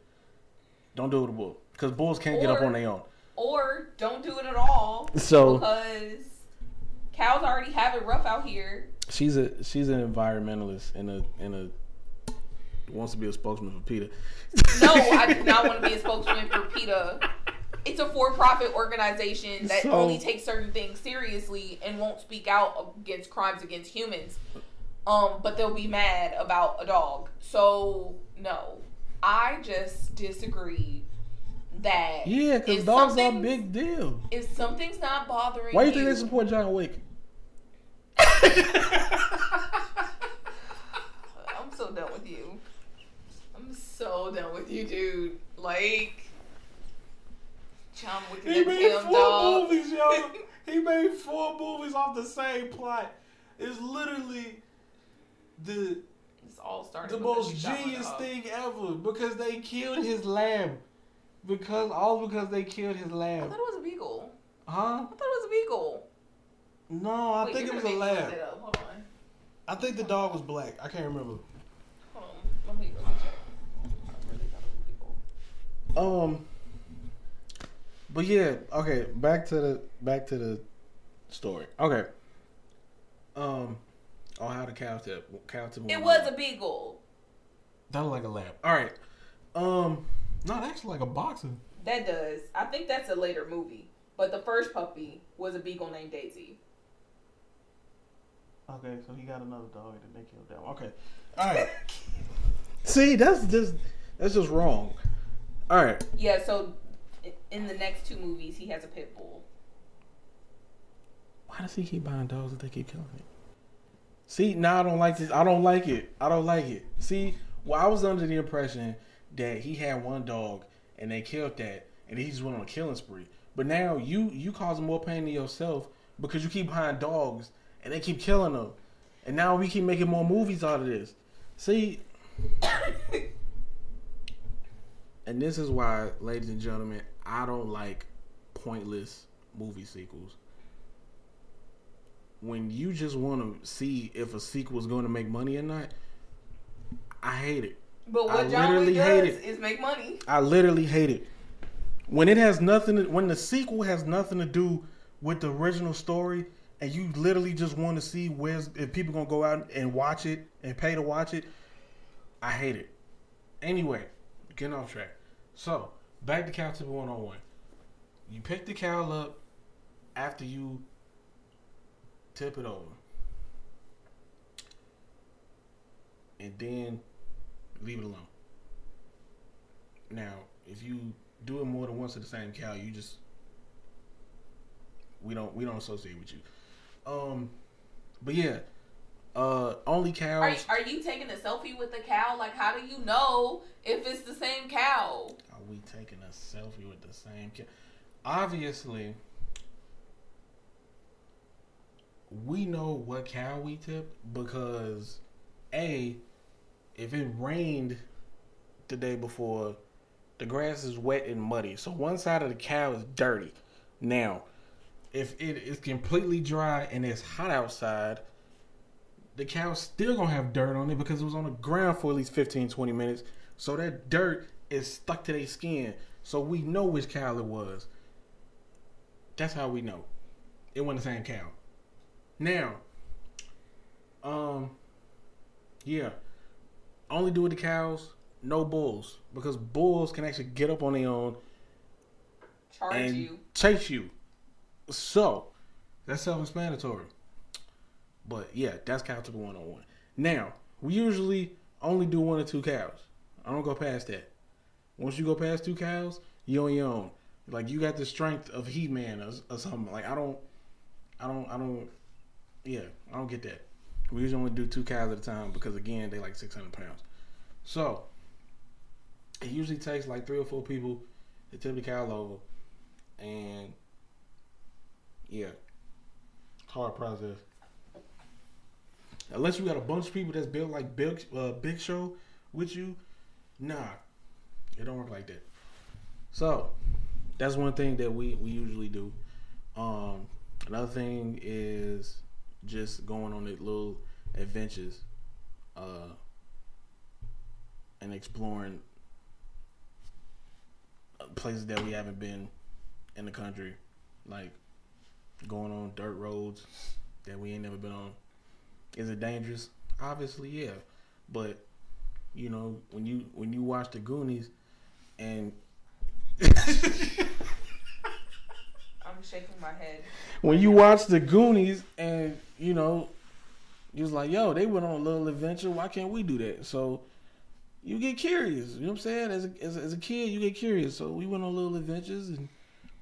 don't do it with a bull because bulls can't get up on their own. Or don't do it at all [laughs] So because cows already have it rough out here. she's a she's an environmentalist and a and a wants to be a spokesman for PETA. No, I do [laughs] not want to be a spokesman for PETA. It's a for-profit organization that So- only takes certain things seriously and won't speak out against crimes against humans. Um, but they'll be mad about a dog. So no, I just disagree that Yeah, because dogs are a big deal. If something's not bothering Why do you think they support John Wick? [laughs] I'm so done with you. I'm so done with you, dude. Like, John Wick he made four dog. movies, yo. [laughs] he made four movies off the same plot. It's literally the It's all started the most genius thing ever because they killed his lamb. Because all because they killed his lamb. I thought it was a beagle. Huh? I thought it was a beagle. No, I Wait, think it was a gonna make me look lamb. Hold on. I think the dog was black. I can't remember. Hold on. Let me, let me check. I really thought it was a beagle. Um, but yeah, okay. Back to the back to the story. Okay. Um, oh, how the cow tip? Cow tip. It was a beagle. That looked like a lamb. All right. Um, Not actually like a boxer. That does. I think that's a later movie. But the first puppy was a beagle named Daisy. Okay, so he got another dog and they killed that one. Okay. Alright. [laughs] see, that's just that's just wrong. All right. Yeah, so in the next two movies, he has a pit bull. Why does he keep buying dogs if they keep killing it? See, now I don't like this. I don't like it. I don't like it. See, well, I was under the impression that he had one dog and they killed that, and he just went on a killing spree. But now you you causing more pain to yourself because you keep buying dogs and they keep killing them, and now we keep making more movies out of this. See, [coughs] and this is why, ladies and gentlemen, I don't like pointless movie sequels. When you just want to see if a sequel is going to make money or not, I hate it. But I what John Wick literally hate does is make money. I literally hate it. When it has nothing, to, when the sequel has nothing to do with the original story, and you literally just want to see where's if people gonna go out and watch it and pay to watch it, I hate it. Anyway, getting off track. So back to cow tip one on one. You pick the cow up after you tip it over, and then leave it alone. Now, if you do it more than once to the same cow, you just we don't we don't associate with you. Um, but yeah, uh, only Are, cows. are you taking a selfie with the cow? Like, how do you know if it's the same cow? Are we taking a selfie with the same cow? Obviously, we know what cow we tipped because a if it rained the day before, the grass is wet and muddy. So one side of the cow is dirty. Now, if it is completely dry and it's hot outside, the cow's still gonna have dirt on it because it was on the ground for at least 15, 20 minutes. So that dirt is stuck to their skin. So we know which cow it was. That's how we know. It wasn't the same cow. Now, um, yeah. Only do with the cows, no bulls. Because bulls can actually get up on their own Charge and you. chase you. So that's self-explanatory. But yeah, that's cow tip one on one. Now we usually only do one or two cows. I don't go past that. Once you go past two cows, you on your own. Like you got the strength of He Man or, or something. Like I don't, I don't, I don't. Yeah, I don't get that. We usually only do two cows at a time because again they like six hundred pounds. So it usually takes like three or four people to tip the cow over, and yeah, it's hard process. Unless you got a bunch of people that's built like Big uh, Big Show with you, nah, it don't work like that. So that's one thing that we we usually do. Um, another thing is just going on the little adventures, uh, and exploring uh, places that we haven't been in the country, like going on dirt roads that we ain't never been on. Is it dangerous? Obviously, yeah. But you know, when you when you watch the Goonies and [laughs] [laughs] I'm shaking my head. when you watch the Goonies and you know, you was like, yo, they went on a little adventure. Why can't we do that? So you get curious. You know what I'm saying? As a, as a, as a kid, you get curious. So we went on little adventures and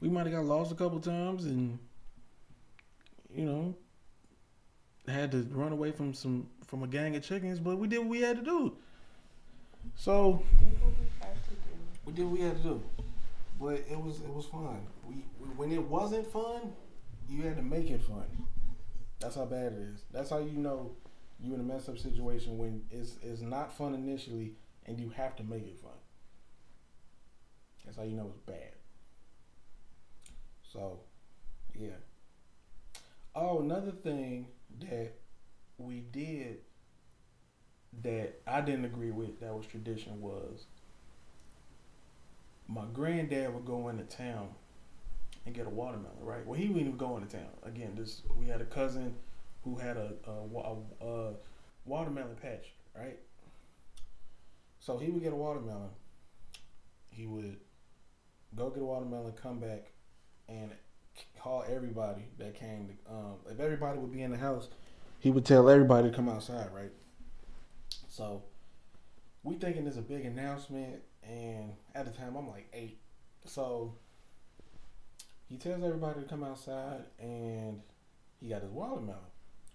we might have got lost a couple times and you know had to run away from some from a gang of chickens, but we did what we had to do. So we did what we had to do, but it was it was fun. We, when it wasn't fun, you had to make it fun. That's how bad it is. That's how you know you in a messed up situation when it's it's not fun initially and you have to make it fun. That's how you know it's bad. So, yeah. Oh, another thing that we did that I didn't agree with that was tradition was my granddad would go into town and get a watermelon, right? Well, he wouldn't even go into town. Again, this we had a cousin who had a, a, a, a watermelon patch, right? So he would get a watermelon. He would go get a watermelon, come back, and call everybody that came. To, um, if everybody would be in the house, he would tell everybody to come outside, right? So we thinking there's a big announcement, and at the time I'm like eight, so he tells everybody to come outside, and he got his watermelon.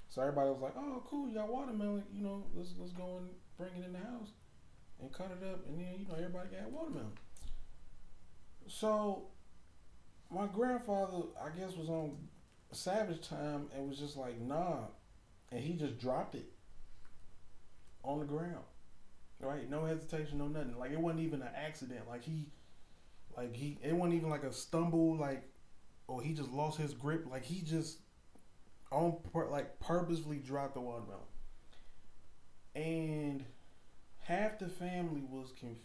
So everybody was like, "Oh, cool, you got watermelon. You know, let's let's go and bring it in the house and cut it up, and then you know everybody got watermelon." So my grandfather, I guess, was on Savage time and was just like, "Nah," and he just dropped it on the ground. Right? No hesitation, no nothing. Like it wasn't even an accident. Like he, like he, it wasn't even like a stumble, like he just lost his grip. Like he just on like purposefully dropped the watermelon, and half the family was confused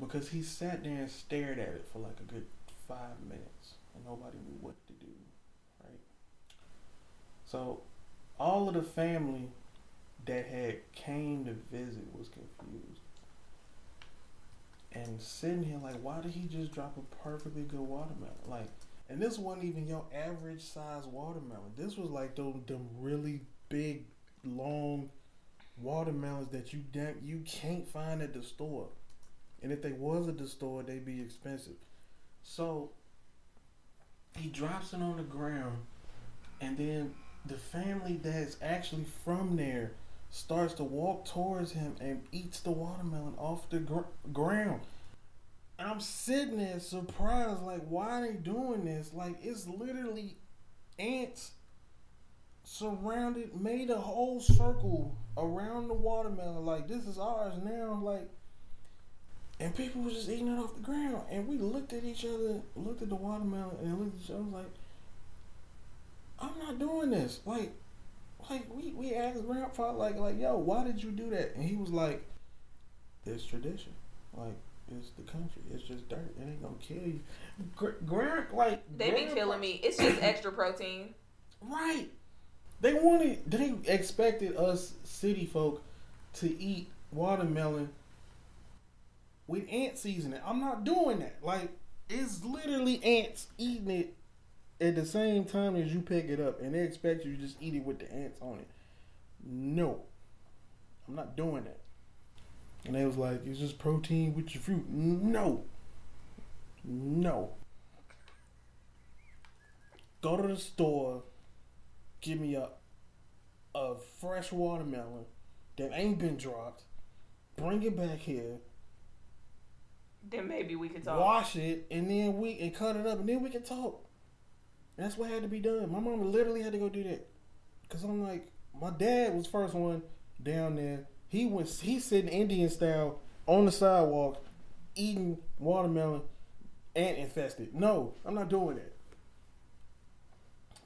because he sat there and stared at it for like a good five minutes, and nobody knew what to do. Right. So all of the family that had came to visit was confused and sitting here like, why did he just drop a perfectly good watermelon? Like, and this wasn't even your average size watermelon. This was like those them really big, long watermelons that you don't, you can't find at the store. And if they was at the store, they'd be expensive. So he drops it on the ground, and then the family that's actually from there starts to walk towards him and eats the watermelon off the gr- ground. And I'm sitting there surprised, like, why are they doing this? Like, it's literally ants surrounded, made a whole circle around the watermelon. Like, this is ours now. Like, and people were just eating it off the ground. And we looked at each other, looked at the watermelon, and looked at each other like, I'm not doing this. Like, like we we asked grandpa like like yo why did you do that? And he was like it's tradition. Like it's the country. It's just dirt. It ain't gonna kill you. Gr- grand like They be grandpa- killing me. It's just extra protein. right. They wanted they expected us city folk to eat watermelon with ant seasoning. I'm not doing that. Like it's literally ants eating it at the same time as you pick it up and they expect you to just eat it with the ants on it. No. I'm not doing that. And they was like, it's just protein with your fruit. No. No. Go to the store, give me a a fresh watermelon that ain't been dropped, bring it back here, Then maybe we could talk. wash it, and then we and cut it up, and then we can talk. That's what had to be done. My mama literally had to go do that, cause I'm like, my dad was first one down there. He was he sitting Indian style on the sidewalk, eating watermelon, ant infested. No, I'm not doing that.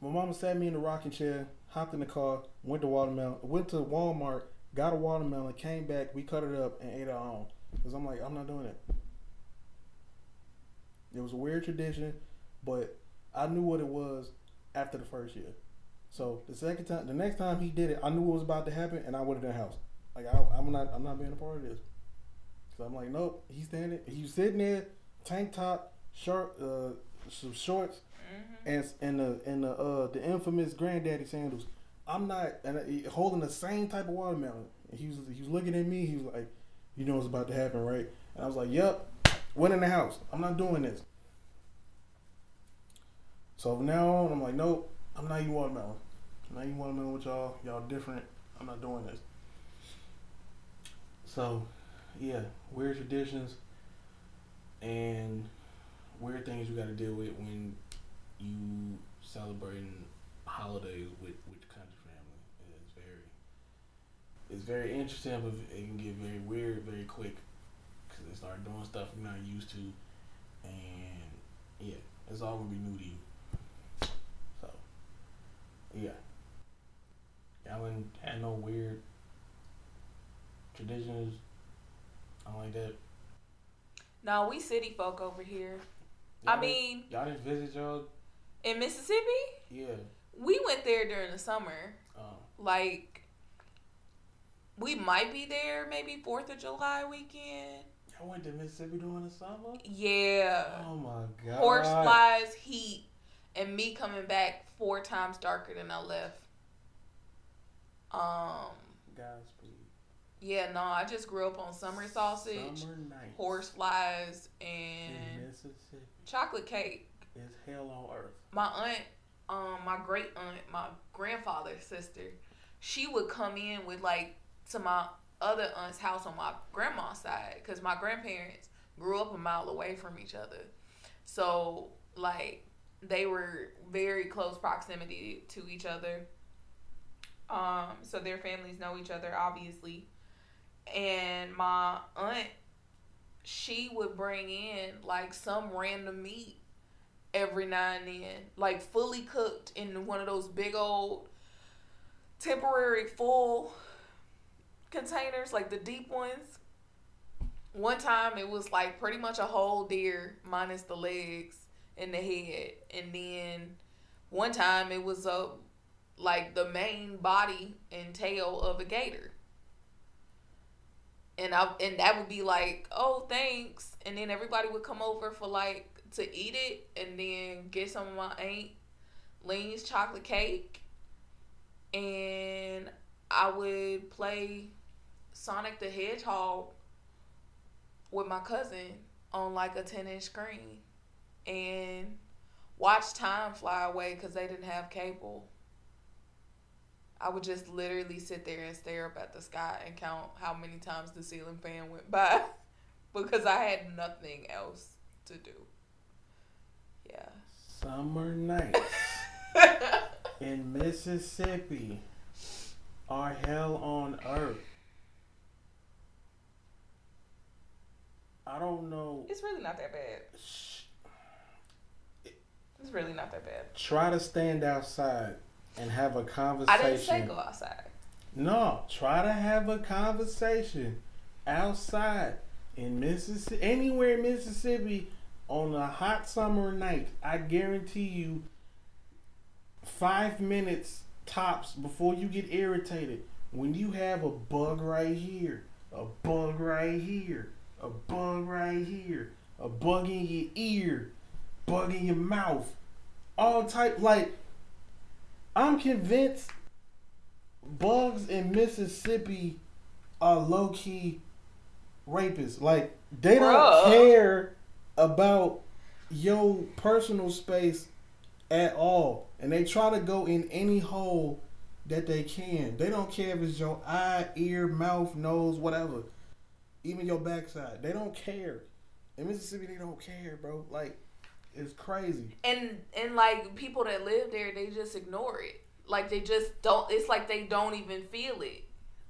My mama sat me in the rocking chair, hopped in the car, went to watermelon, went to Walmart, got a watermelon, came back, we cut it up and ate our own. Cause I'm like, I'm not doing that. It was a weird tradition, but I knew what it was after the first year. So the second time, the next time he did it, I knew what was about to happen, and I went in the house. Like I, I'm not, I'm not being a part of this. So I'm like, nope. He's standing, he's sitting there, tank top, shirt, uh, some shorts, hmm and and the and the uh the infamous granddaddy sandals. I'm not and uh, holding the same type of watermelon. And he was he was looking at me. He was like, "You know what's about to happen, right?" And I was like, "Yep." Went in the house. I'm not doing this. So from now on, I'm like, nope. I'm not eating watermelon. I'm not eating watermelon with y'all. Y'all different. I'm not doing this. So, yeah, weird traditions and weird things you got to deal with when you celebrating holidays with with the country family. It's very it's very interesting, but it can get very weird very quick because they start doing stuff you're not used to, and yeah, it's all gonna be new to you. Yeah, y'all ain't had no weird traditions. I like that. No, we city folk over here. I Y'all didn't- mean, y'all didn't visit y'all. in Mississippi, Yeah. we went there during the summer. Um, Like, we might be there maybe Fourth of July weekend. y'all went to Mississippi during the summer. Yeah, Oh my god. horse flies, heat, and me coming back four times darker than I left. Um, Godspeed. yeah, no, I just grew up on summer sausage, Summer horse flies, and Mississippi chocolate cake. is hell on earth. my aunt, um, my great aunt, my grandfather's sister, she would come in with like to my other aunt's house on my grandma's side because my grandparents grew up a mile away from each other, so like they were very close proximity to each other. Um, so their families know each other obviously, and my aunt she would bring in like some random meat every now and then, like fully cooked in one of those big old temporary full containers, like the deep ones. One time it was like pretty much a whole deer minus the legs and the head, and then one time it was a like the main body and tail of a gator. And I and that would be like, oh thanks, and then everybody would come over for like to eat it, and then get some of my aunt Lean's chocolate cake, and I would play Sonic the Hedgehog with my cousin on like a 10 inch screen and watch time fly away because they didn't have cable. I would just literally sit there and stare up at the sky and count how many times the ceiling fan went by [laughs] because I had nothing else to do. Yeah. Summer nights [laughs] in Mississippi are hell on earth. I don't know. It's really not that bad. It's really not that bad. Try to stand outside and have a conversation. I didn't say go outside. No, try to have a conversation outside in Mississippi, anywhere in Mississippi on a hot summer night. I guarantee you, five minutes tops before you get irritated. When you have a bug right here, a bug right here, a bug right here, a bug in your ear, bug in your mouth, all type like. I'm convinced bugs in Mississippi are low key rapists. Like they don't care about your personal space at all, and they try to go in any hole that they can. They don't care if it's your eye, ear, mouth, nose, whatever, even your backside. They don't care. In Mississippi, they don't care, bro. Like it's crazy. and and like people that live there they just ignore it like they just don't it's like they don't even feel it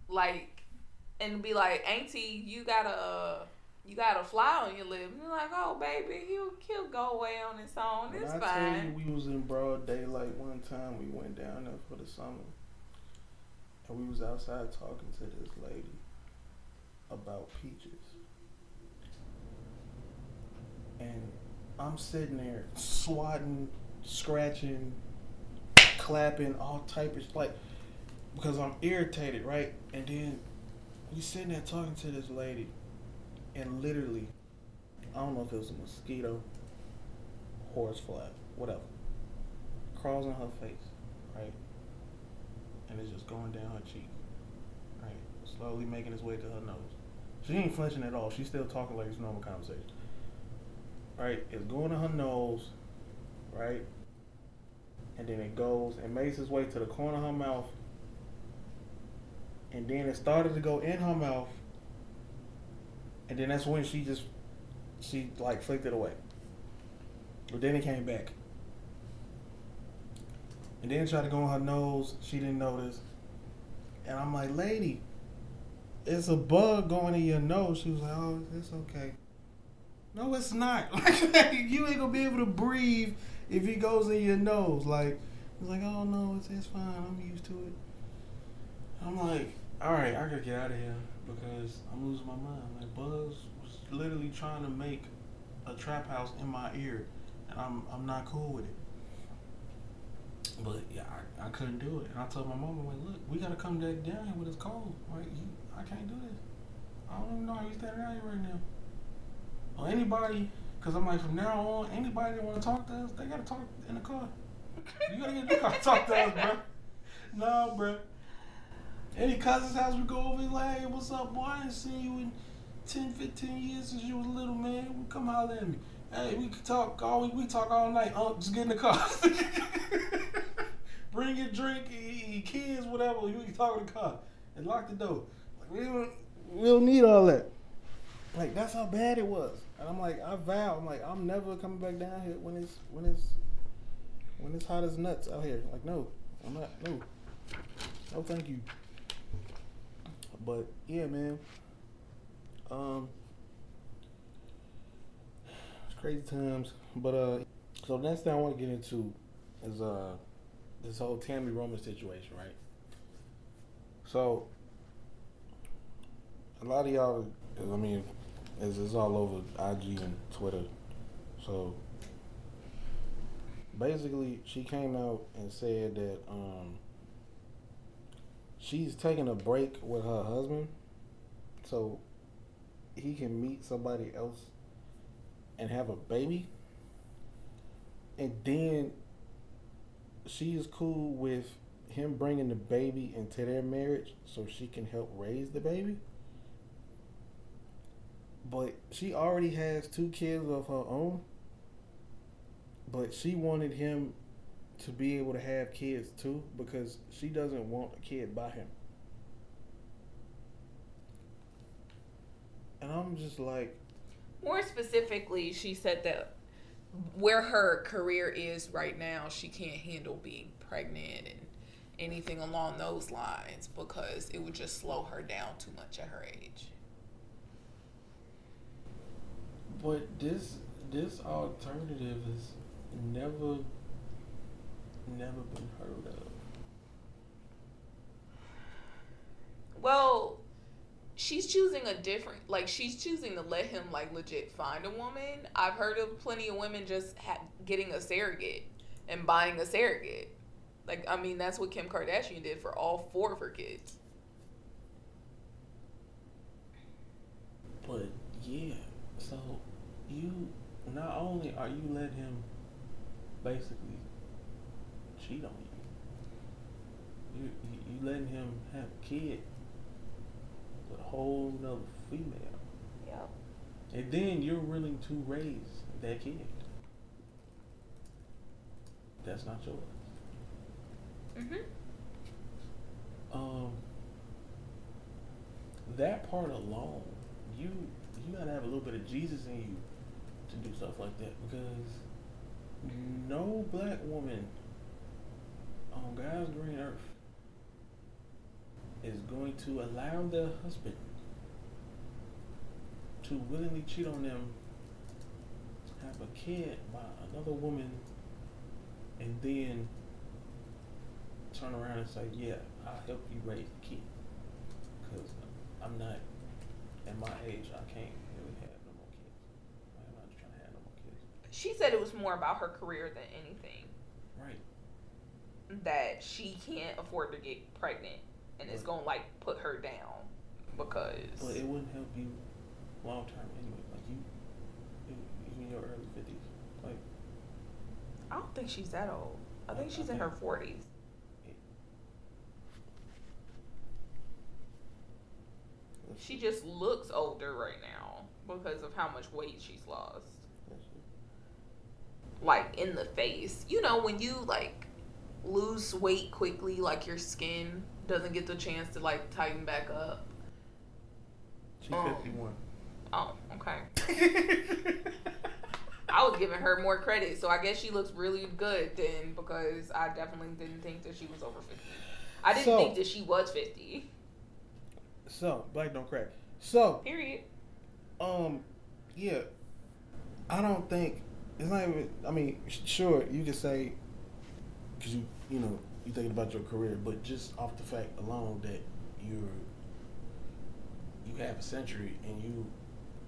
like and be like auntie you got a you got a fly on your lip and you're like oh baby he'll he'll go away on his own When it's I tell fine you, we was in broad daylight one time. We went down there for the summer, and we was outside talking to this lady about peaches. And I'm sitting there swatting, scratching, clapping, all type of like because I'm irritated, right? And then we sitting there talking to this lady, and literally, I don't know if it was a mosquito, horsefly, whatever, crawls on her face, right? And it's just going down her cheek, right? Slowly making its way to her nose. She ain't flinching at all. She's still talking like it's normal conversation. Right? It's going to her nose, right? And then it goes and makes its way to the corner of her mouth. And then it started to go in her mouth. And then that's when she just she like flicked it away. But then it came back. And then it tried to go on her nose. She didn't notice. And I'm like, lady, it's a bug going in your nose. She was like, oh, it's okay. No, it's not. [laughs] Like, you ain't gonna be able to breathe if it goes in your nose. Like, it's like, oh no, it's, it's fine. I'm used to it. I'm like, all right, I gotta get out of here because I'm losing my mind. Like, Buzz was literally trying to make a trap house in my ear, and I'm I'm not cool with it. But yeah, I, I couldn't do it, and I told my mom, I'm like, look, we gotta come back down here when it's cold. You, I can't do this. I don't even know how you standing out here right now. Or anybody, because I'm like, from now on, anybody that want to talk to us, they gotta talk in the car. You gotta get in the car to talk to us, bro. No, bro. Any cousin's house we go over, like, hey, what's up, boy? I ain't seen you in 10, 15 years since you was a little man. Well, Come holler at me. Hey, we can talk all week. We talk all night. Just get in the car. [laughs] Bring your drink, your kids, whatever. You can talk in the car and lock the door. Like, we don't, we don't need all that. Like that's how bad it was. And I'm like, I vow, I'm like, I'm never coming back down here when it's when it's when it's hot as nuts out here. Like, no, I'm not. No, no, thank you. But yeah, man. Um, it's crazy times. But uh, so the next thing I want to get into is uh this whole Tami Roman situation, right? So a lot of y'all, I mean, it's, it's all over IG and Twitter. So basically, she came out and said that um, she's taking a break with her husband, so he can meet somebody else and have a baby, and then she is cool with him bringing the baby into their marriage so she can help raise the baby. But she already has two kids of her own. But she wanted him to be able to have kids too because she doesn't want a kid by him. And I'm just like, More specifically, she said that where her career is right now, she can't handle being pregnant and anything along those lines because it would just slow her down too much at her age. But this this alternative has never never been heard of. Well, she's choosing a different like she's choosing to let him like legit find a woman. I've heard of plenty of women just ha- getting a surrogate and buying a surrogate. Like I mean that's what Kim Kardashian did for all four of her kids. But yeah, so you not only are you letting him basically cheat on you, you you, letting him have a kid with a whole nother female, Yep. and then you're willing to raise that kid. That's not yours. Mhm. Um, that part alone, you you gotta have a little bit of Jesus in you to do stuff like that because no black woman on God's green earth is going to allow their husband to willingly cheat on them, have a kid by another woman, and then turn around and say, "Yeah, I'll help you raise the kid," because I'm not at my age. I can't really have no more kids. I'm not trying to have no more kids. She said it was more about her career than anything. Right. That she can't afford to get pregnant and it's gonna like put her down because But it wouldn't help you long term anyway. Like you, you, in your early fifties. Like I don't think she's that old. I think I- I she's in her forties. She just looks older right now because of how much weight she's lost. Like in the face. You know, when you like lose weight quickly, like your skin doesn't get the chance to like tighten back up. She's fifty one. Oh, okay. [laughs] I was giving her more credit, so I guess she looks really good then because I definitely didn't think that she was over 50. I didn't So- think that she was 50. so black don't crack. So Period. Um, yeah, I don't think it's not even. I mean, sure, you could say because you you know you thinking about your career, but just off the fact alone that you're you have a century and you, you know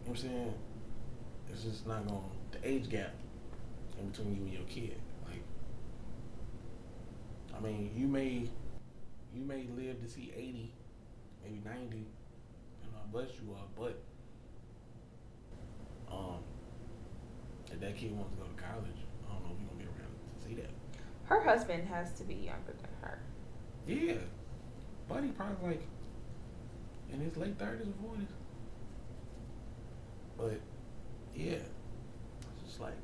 what I'm saying, it's just not going the age gap in between you and your kid. Like, I mean, you may you may live to see eighty, maybe ninety, and how blessed you all, but um, if that kid wants to go to college, I don't know if you're gonna be around to see that. Her husband has to be younger than her. Yeah, buddy, probably like in his late thirties or forties. But yeah, it's just like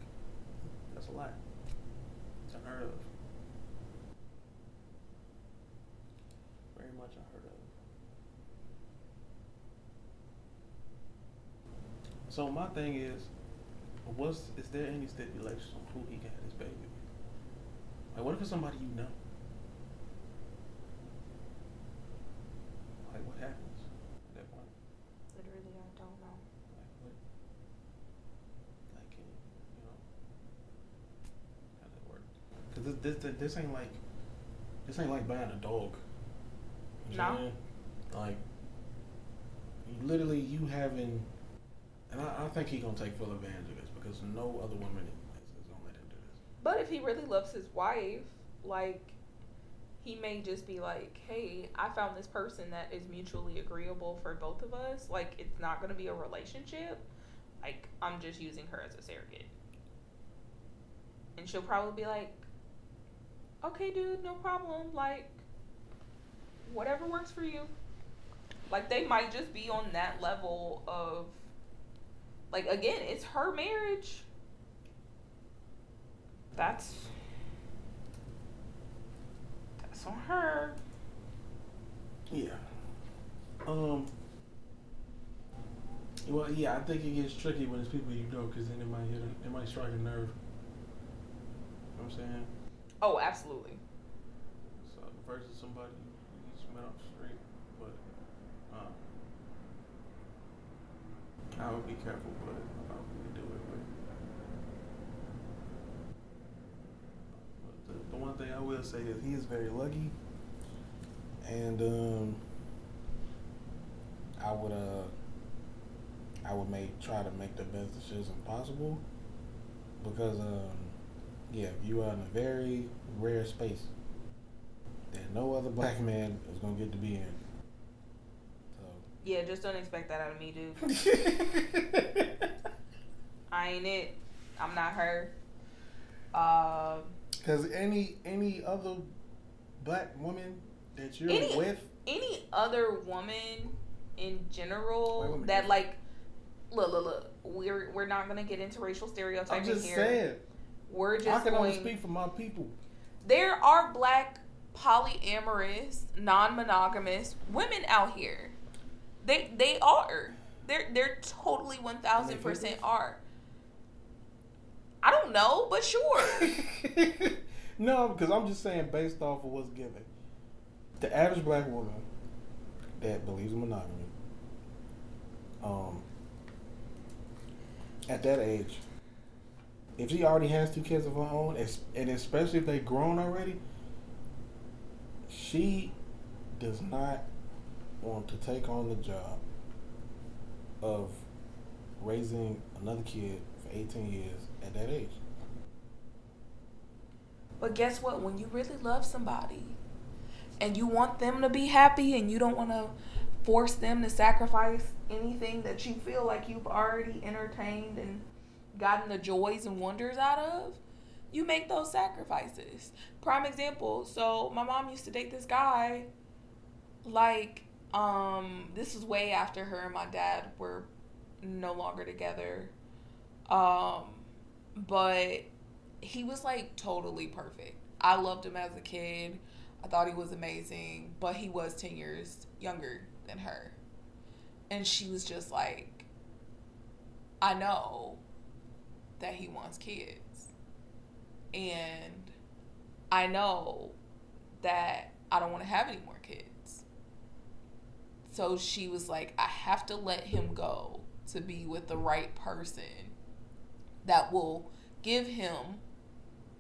that's a lot. It's unheard of. Very much unheard of. So my thing is, what's is there any stipulations on who he can have his baby with? Like, what if it's somebody you know? Like, what happens at that point? Literally, I don't know. Like, what? Like, can you know how that work? Cause this, this this ain't like this ain't like buying a dog. No. Like, literally, you having, and I, I think he gonna take full advantage of it because no other woman is, is gonna let him do this. But if he really loves his wife, like he may just be like, "Hey, I found this person that is mutually agreeable for both of us. Like it's not to be a relationship. Like I'm just using her as a surrogate." And she'll probably be like, "Okay, dude, no problem. Like whatever works for you." Like they might just be on that level of like again, it's her marriage. That's that's on her. Yeah. Um. Well, yeah, I think it gets tricky when it's people you know, because then it might hit, a, it might strike a nerve. You know what I'm saying? Oh, absolutely. So versus somebody you just met the street, but um, I would be careful, but I would do it. But, but the, the one thing I will say is he is very lucky, and um, I would uh, I would make try to make the best decision possible, because um, yeah, you are in a very rare space that no other [laughs] black man is gonna get to be in. Yeah, just don't expect that out of me, dude. [laughs] I ain't it. I'm not her. Um, because any any other black woman that you're Any- with, any other woman in general that like, look, look, look. We're we're not gonna get into racial I'm just here. saying. We're I just can only going. speak for my people. there are black polyamorous, non-monogamous women out here. They they are. They're they're totally one thousand percent are. I don't know, but sure. [laughs] no, because I'm just saying based off of what's given. The average black woman that believes in monogamy, um, at that age, if she already has two kids of her own, and especially if they've grown already, she does not want to take on the job of raising another kid for 18 years at that age. But guess what? When you really love somebody and you want them to be happy and you don't want to force them to sacrifice anything that you feel like you've already entertained and gotten the joys and wonders out of, you make those sacrifices. Prime example. So my mom used to date this guy like um this was way after her and my dad were no longer together. Um but he was like totally perfect. I loved him as a kid. I thought he was amazing, but he was 10 years younger than her. And she was just like, I know that he wants kids. And I know that I don't want to have any. So she was like, I have to let him go to be with the right person that will give him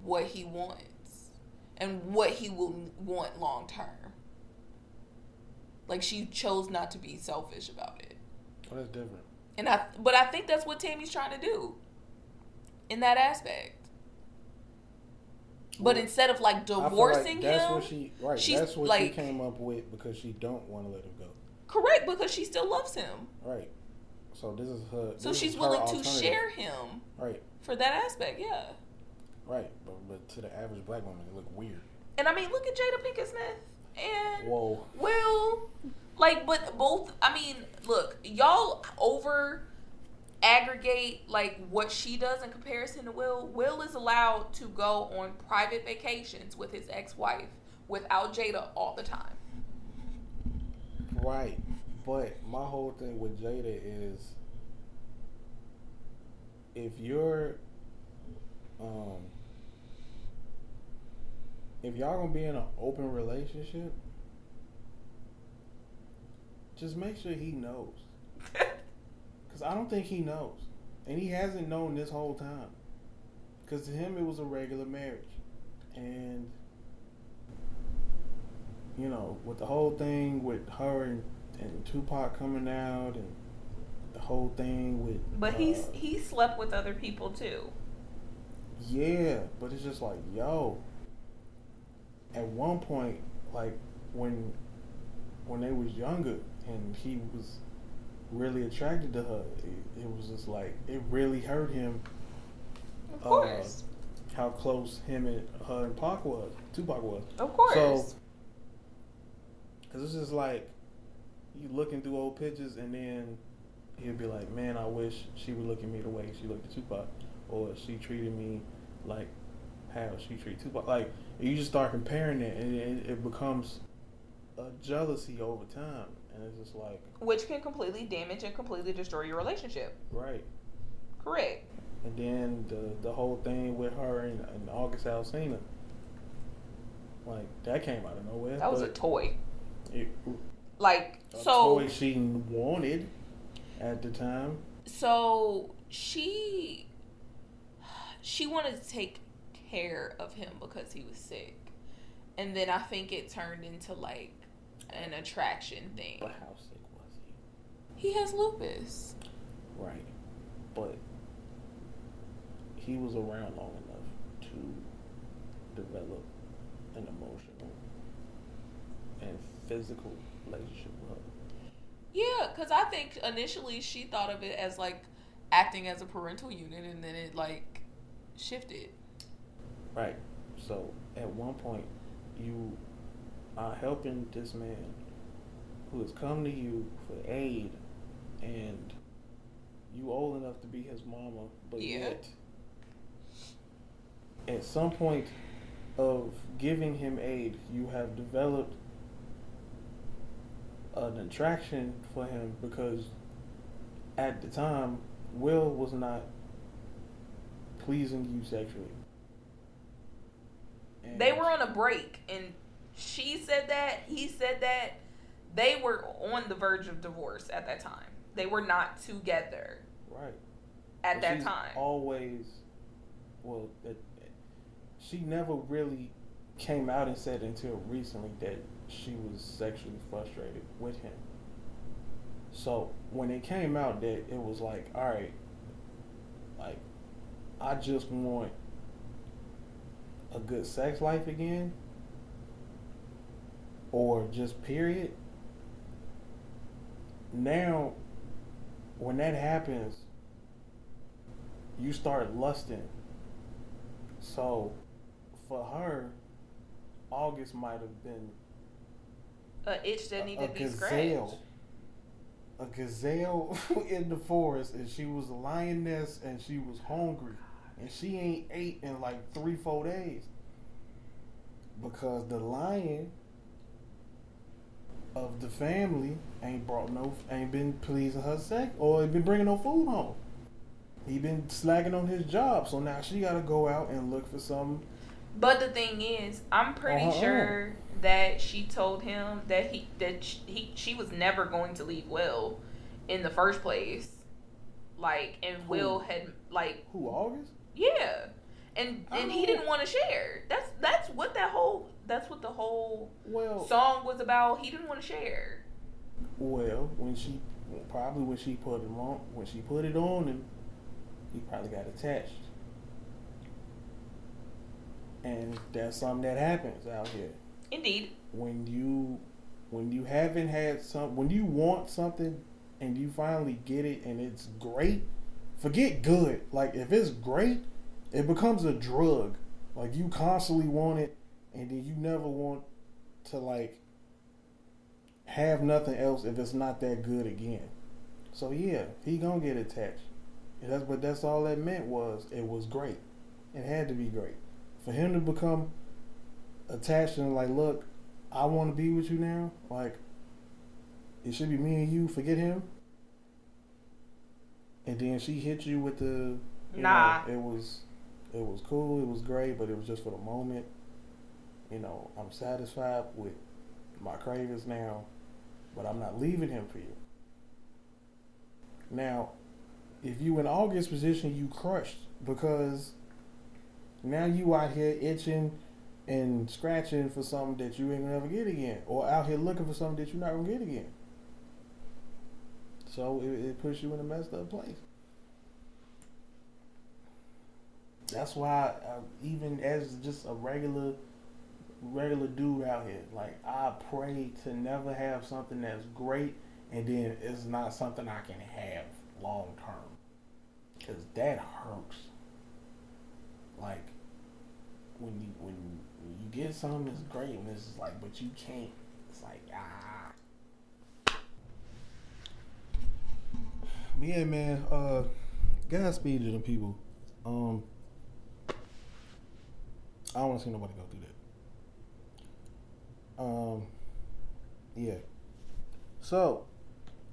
what he wants and what he will want long term. Like she chose not to be selfish about it. Oh, that's different. And I but I think that's what Tami's trying to do in that aspect. But Well, instead of like like divorcing that's him, what she right. she's That's what she came up with because she don't want to let him go. Correct because she still loves him. Right. So this is her. So she's willing to share him Right. for that aspect, yeah. Right. But but to the average black woman, it look weird. And I mean, look at Jada Pinkett Smith and Whoa. Will, like, but both. I mean, look, y'all over aggregate like what she does in comparison to Will. Will is allowed to go on private vacations with his ex-wife without Jada all the time. Right. But my whole thing with Jada is if you're um if y'all gonna be in an open relationship, just make sure he knows. [laughs] Cause I don't think he knows, and he hasn't known this whole time. Cause to him it was a regular marriage, and you know, with the whole thing with her and, and Tupac coming out, and the whole thing with. But he's uh, he slept with other people too. Yeah, but it's just like, yo. At one point, like when when they was younger and he was really attracted to her, it, it was just like it really hurt him Of Uh, course. how close him and her and Pac was, Tupac was. of course. So, cause it's just like you looking through old pictures and then he'll be like, "Man, I wish she would look at me the way she looked at Tupac, or she treated me like how she treated Tupac." Like you just start comparing it, and it, it becomes a jealousy over time, and it's just like, Which can completely damage and completely destroy your relationship. right. Correct. And then the the whole thing with her and, and August Alsina, like that came out of nowhere. That was a toy. It, Like a so toy she wanted at the time. so she she wanted to take care of him because he was sick. And then I think it turned into like an attraction thing. But how sick was he? He has lupus. Right. But he was around long enough to develop an emotional and physical relationship with her. Yeah, because I think initially she thought of it as like acting as a parental unit, and then it like shifted. Right. So at one point, you are helping this man who has come to you for aid, and you old enough to be his mama, but Yeah. yet at some point of giving him aid, you have developed an attraction for him because at the time, Will was not pleasing you sexually. And- They were on a break, and she said that he said that they were on the verge of divorce at that time. They were not together right at But that time. Always, well, that she never really came out and said until recently that she was sexually frustrated with him. So when it came out that it was like, all right, like I just want a good sex life again, or just period. Now, when that happens, you start lusting. So, for her, August might have been a itch that needed to be scratched. gazelle. A gazelle [laughs] in the forest, and she was a lioness, and she was hungry, and she ain't ate in like three, four days because the lion of the family ain't brought no, ain't been pleasing her sex, or ain't been bringing no food home. He been slacking on his job, so now she got to go out and look for some. But the thing is, I'm pretty Uh-huh. sure that she told him that he that sh- he she was never going to leave Will in the first place. Like, and Who? Will had like Who August? yeah, and and he Oh. didn't want to share. That's that's what that whole that's what the whole Well, song was about. He didn't want to share. Well, when she probably when she put it on when she put it on him, he probably got attached. And that's something that happens out here. Indeed, When you when you haven't had some when you want something and you finally get it and it's great, forget good. Like if it's great, it becomes a drug. Like you constantly want it and then you never want to like have nothing else if it's not that good again. So yeah, he gonna get attached. And that's but that's all that meant was it was great. It had to be great. For him to become attached and like, look, I wanna be with you now, like it should be me and you, forget him. And then she hit you with the you Nah. know, it was it was cool, it was great, but it was just for the moment. You know, I'm satisfied with my cravings now, but I'm not leaving him for you. Now, if you in August position, you crushed because now you out here itching and scratching for something that you ain't gonna ever get again, or out here looking for something that you're not gonna get again. So it, it puts you in a messed up place. That's why, I, even as just a regular, regular dude out here, like I pray to never have something that's great, and then it's not something I can have long term, because that hurts. Like when you when you get something that's great, and it's like, but you can't. It's like ah. Yeah, man. Uh, Godspeed to the people. Um, I don't want to see nobody go through that. Um, yeah. So,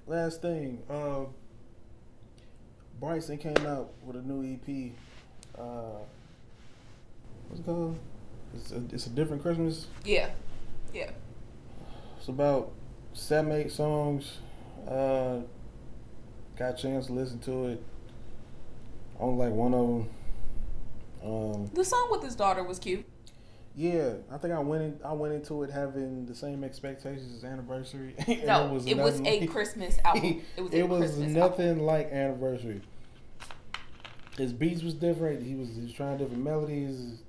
last thing. Uh, Bryson came out with a new EP. Uh, what's it called? It's a, it's a different Christmas. Yeah. Yeah. It's about seven, eight songs. Uh, got a chance to listen to it. Only like one of them. Um, The song with his daughter was cute. yeah, I think I went in, I went into it having the same expectations as Anniversary. [laughs] No, it was, nothing a like- Christmas album. It was it was nothing album. [laughs] like Anniversary. His beats was different. He was he was trying different melodies.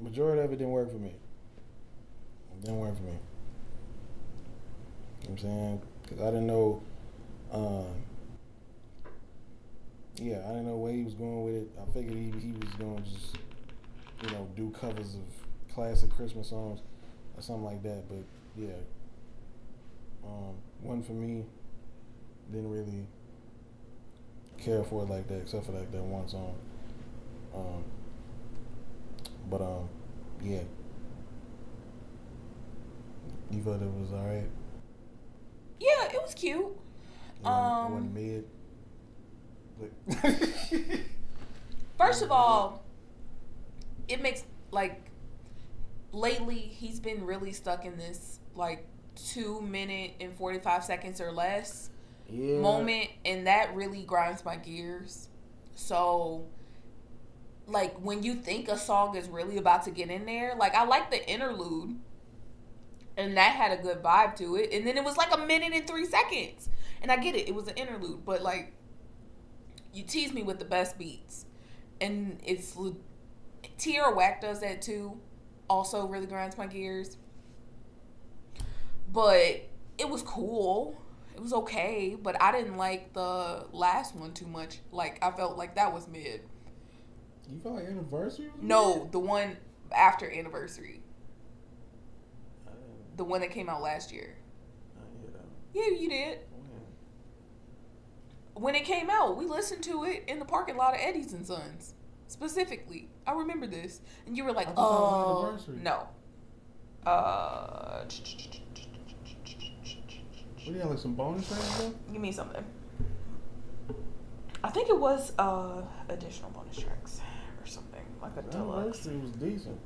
Majority of it didn't work for me. It didn't work for me. You know I'm saying? Because I didn't know. Um, yeah, I didn't know where he was going with it. I figured he, he was going to just, you know, do covers of classic Christmas songs or something like that. But yeah, um, one for me. Didn't really care for it like that, except for like that one song. Um, but um, yeah. You thought it was alright. Yeah, it was cute. Um, wasn't mid. [laughs] First of all, it makes like lately he's been really stuck in this like two minute and 45 seconds or less yeah, moment and that really grinds my gears so like when you think a song is really about to get in there like i like the interlude and that had a good vibe to it. And then it was like a minute and three seconds. And i get it it was an interlude but like you tease me with the best beats. And it's Tierra Whack does that too also really grinds my gears. But it was cool. It was okay, but I didn't like the last one too much. Like I felt like that was mid. You felt like anniversary? Was No, mid? the one after anniversary, the one that came out last year. I didn't hear that. Yeah, you did. When? When it came out, we listened to it in the parking lot of Eddie's and Sons. Specifically, I remember this, and you were like, I thought that was "Oh, anniversary." no." Uh, What do you have like some bonus tracks give me something. I think it was uh additional bonus tracks or something like a deluxe. Anniversary was decent.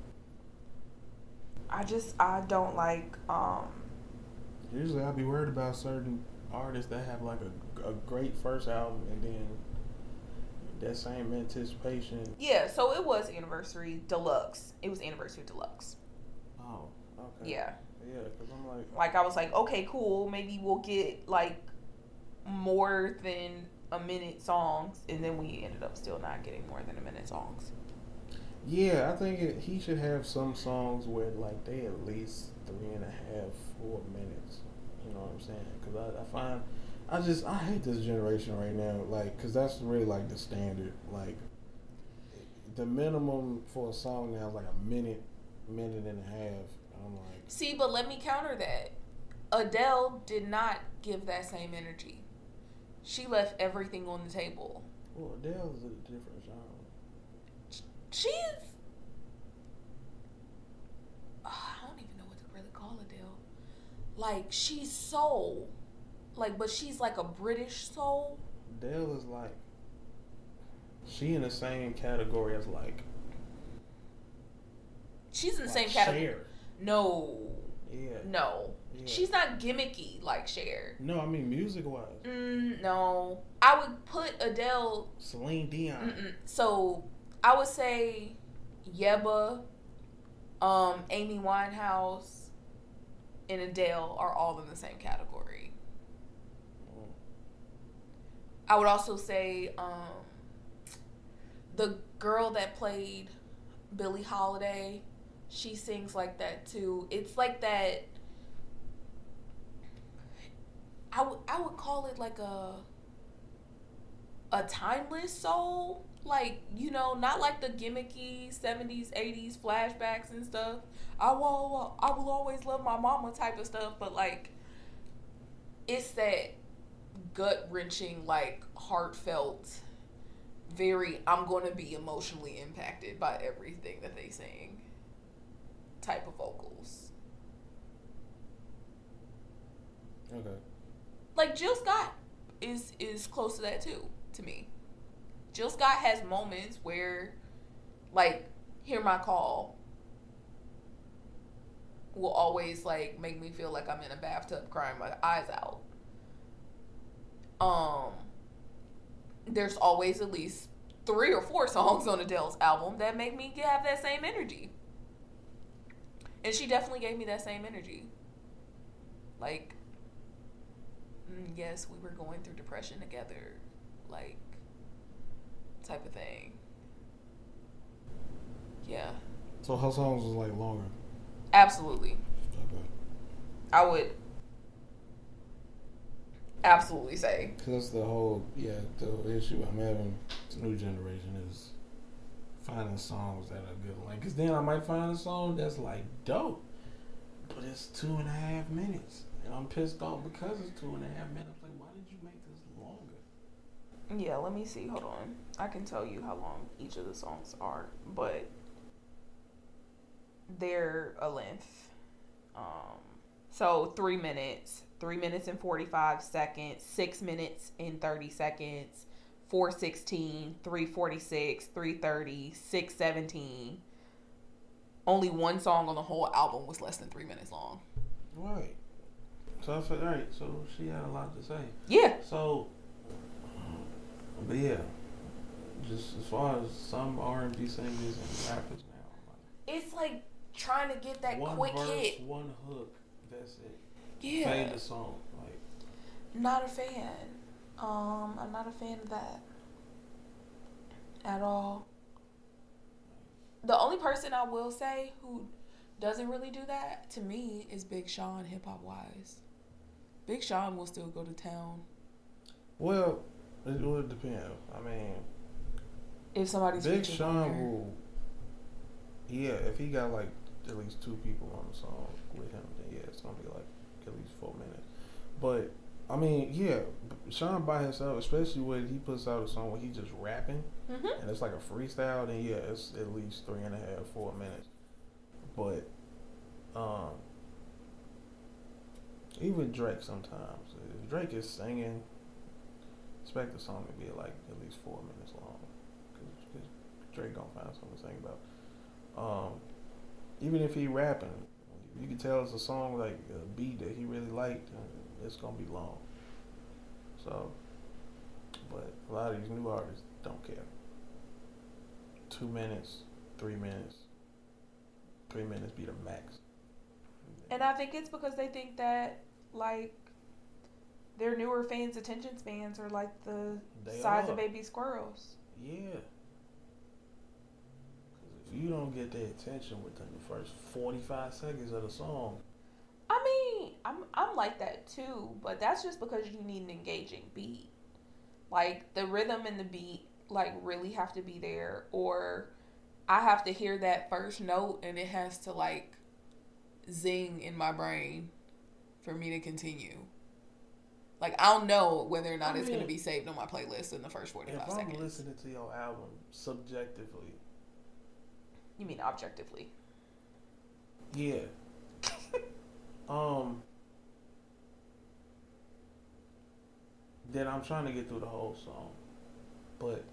I just I don't like um Usually I'd be worried about certain artists that have like a, a great first album and then that same anticipation. yeah, so it was anniversary deluxe. It was anniversary deluxe. Oh, okay. Yeah. Yeah, because I'm like, Like I was like, okay, cool, maybe we'll get like more than a minute songs and then we ended up still not getting more than a minute songs. Yeah, I think it, he should have some songs where like they at least three and a half, four minutes. You know what I'm saying? Because I, I find, I just I hate this generation right now. Like, because that's really like the standard. Like, the minimum for a song now is like a minute, minute and a half. I'm like, See, but let me counter that. Adele did not give that same energy. She left everything on the table. well, Adele is a different She's. Ah, I don't even know what to really call Adele. Like she's soul, like but she's like a British soul. Adele is like, she in the same category as like, She's in the same category. Cher. No, Yeah. no, Yeah. she's not gimmicky like Cher. No, I mean music wise. Mm, no, I would put Adele. Celine Dion. Mm-mm. So I would say Yebba Um, Amy Winehouse and Adele are all in the same category. I would also say um, the girl that played Billie Holiday, she sings like that too. It's like that. I would I would call it like a a timeless soul. Like, you know, not like the gimmicky 70s, 80s flashbacks and stuff. I will I will always love my mama type of stuff, but like it's that gut wrenching, like heartfelt, very I'm gonna be emotionally impacted by everything that they sing type of vocals. Okay. Like Jill Scott is is close to that too, to me. Jill Scott has moments where like Hear My Call will always like make me feel like I'm in a bathtub crying my eyes out. Um there's always at least three or four songs on Adele's album that make me have that same energy. And she definitely gave me that same energy. Like mm, yes, we were going through depression together, like type of thing. Yeah, So her songs was like longer. absolutely. Okay. I would absolutely say. Cause that's the whole yeah the issue I'm having. This new generation is finding songs that are good. Like, cause then I might find a song that's like dope, but it's two and a half minutes, and I'm pissed off because it's two and a half minutes. Like, why did you make this longer? Yeah, let me see. Hold on. I can tell you how long each of the songs are, but they're a length. Um, so three minutes, three minutes and 45 seconds, six minutes and 30 seconds, 416, 346, 330, 617. Only one song on the whole album was less than three minutes long. Right. So I said, all right. So she had a lot to say. Yeah. So, but yeah, just as far as some R and B singers and rappers now, It's like trying to get that like one quick verse, hit. one hook, that's it. Yeah. Fade the song, like Not a fan. Um, I'm not a fan of that at all. The only person I will say who doesn't really do that to me is Big Sean, hip hop wise. Big Sean will still go to town well, it would depend. I mean, if somebody's Big Sean will, yeah, if he got like at least two people on the song with him, then yeah, it's gonna be like at least four minutes. But I mean, yeah, Sean by himself, especially when he puts out a song where he just rapping. Mhm. and it's like a freestyle, then yeah, it's at least three and a half, four minutes. But um even Drake sometimes, if Drake is singing, expect the song to be like at least four minutes Drake gonna find something to sing about. Um, even if he rapping, you can tell it's a song like a beat that he really liked, and it's gonna be long. So, but a lot of these new artists don't care two minutes, three minutes. Three minutes be the max. And I think it's because they think that like their newer fans' attention spans are like the They size are. of baby squirrels. Yeah. You don't get their attention within the first 45 seconds of the song, I mean, I'm I'm like that too, but that's just because you need an engaging beat. Like the rhythm and the beat like really have to be there or I have to hear that first note and it has to like zing in my brain for me to continue. Like I'll know whether or not I it's going to be saved on my playlist in the first 45 if I'm seconds. listening to your album subjectively, You mean objectively? yeah. [laughs] um. Then I'm trying to get through the whole song, but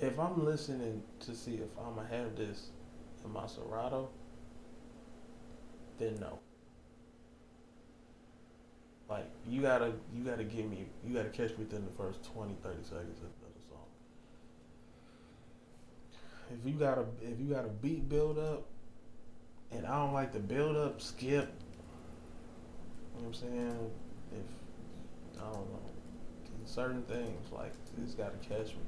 if I'm listening to see if I'm gonna have this in my Serato, then no. Like you gotta you gotta give me you gotta catch me within the first 20, 30 seconds of, of the song. If you got a if you got a beat build up and I don't like the build up, skip. You know what I'm saying? If I don't know certain things, like it's got to catch me.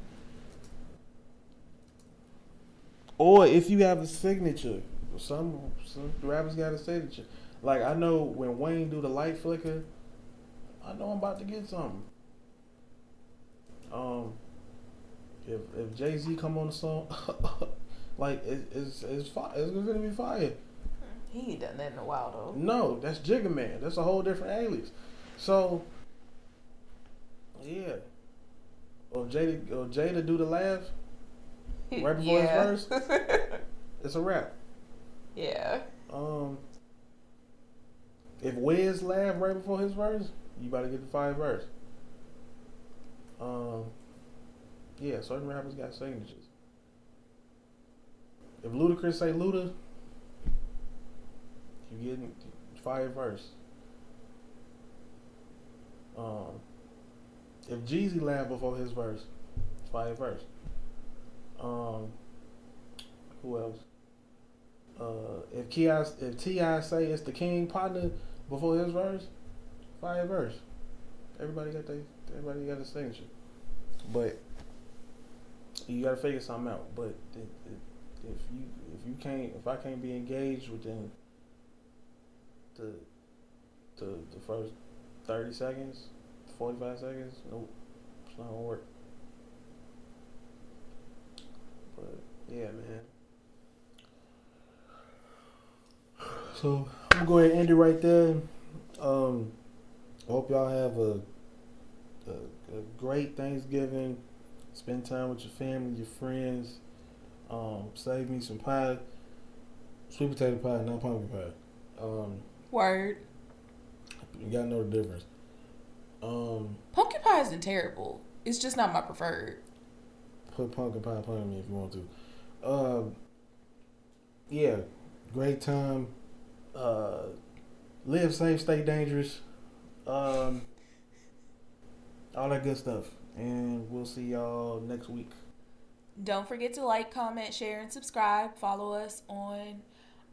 Or if you have a signature, some some rappers got a signature. Like I know when Wayne do the light flicker, I know I'm about to get something. Um, if if Jay Z come on the song, [laughs] like it, it's it's fire. It's gonna be fire. He ain't done that in a while though. No, that's Jigga Man. That's a whole different alias. So yeah. Or Jada or Jada do the laugh [laughs] right before yeah. his verse. [laughs] it's a rap. Yeah. Um if Wiz laugh right before his verse, you better get the five verse. Um yeah, certain rappers got signatures. If Ludacris say Luda, you getting five verse. Um if Jeezy land before his verse, fire verse. Um, who else? Uh, if Ki if T.I. say it's the king partner before his verse, fire verse. Everybody got they everybody got a signature, but you gotta figure something out. But it, it, if you if you can't if I can't be engaged within the the the first thirty seconds, 45 seconds. Nope. It's not gonna work. But yeah, man. So I'm gonna go ahead and end it right there. Um, hope y'all have a, a, a great Thanksgiving. Spend time with your family, your friends. Um, save me some pie, sweet potato pie, not pumpkin pie. Um, Word. You gotta know the difference. Um, pumpkin pie isn't terrible. It's just not my preferred. Put pumpkin pie on me if you want to. Um, yeah, great time. Uh, live safe, stay dangerous. Um, all that good stuff. And we'll see y'all next week. Don't forget to like, comment, share, and subscribe. Follow us on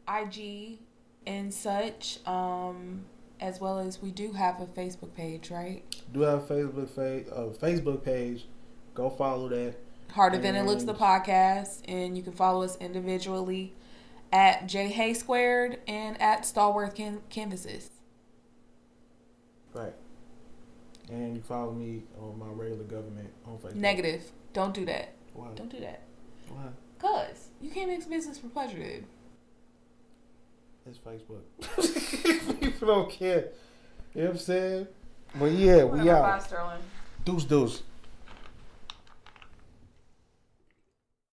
IG and such. Um, as well as we do have a Facebook page, right? Do have a Facebook page. Uh, Facebook page. Go follow that. Harder and... Than It Looks the podcast, and you can follow us individually at J Hay Squared and at Stallworth Can- Canvases. Right. And you follow me on my regular government on Facebook. Negative. Don't do that. Why? Don't do that. Why? Cause you can't mix business for pleasure, dude. It's Facebook. [laughs] People don't care. You know what I'm saying? But yeah, we out. Bye, Sterling. Deuce deuce.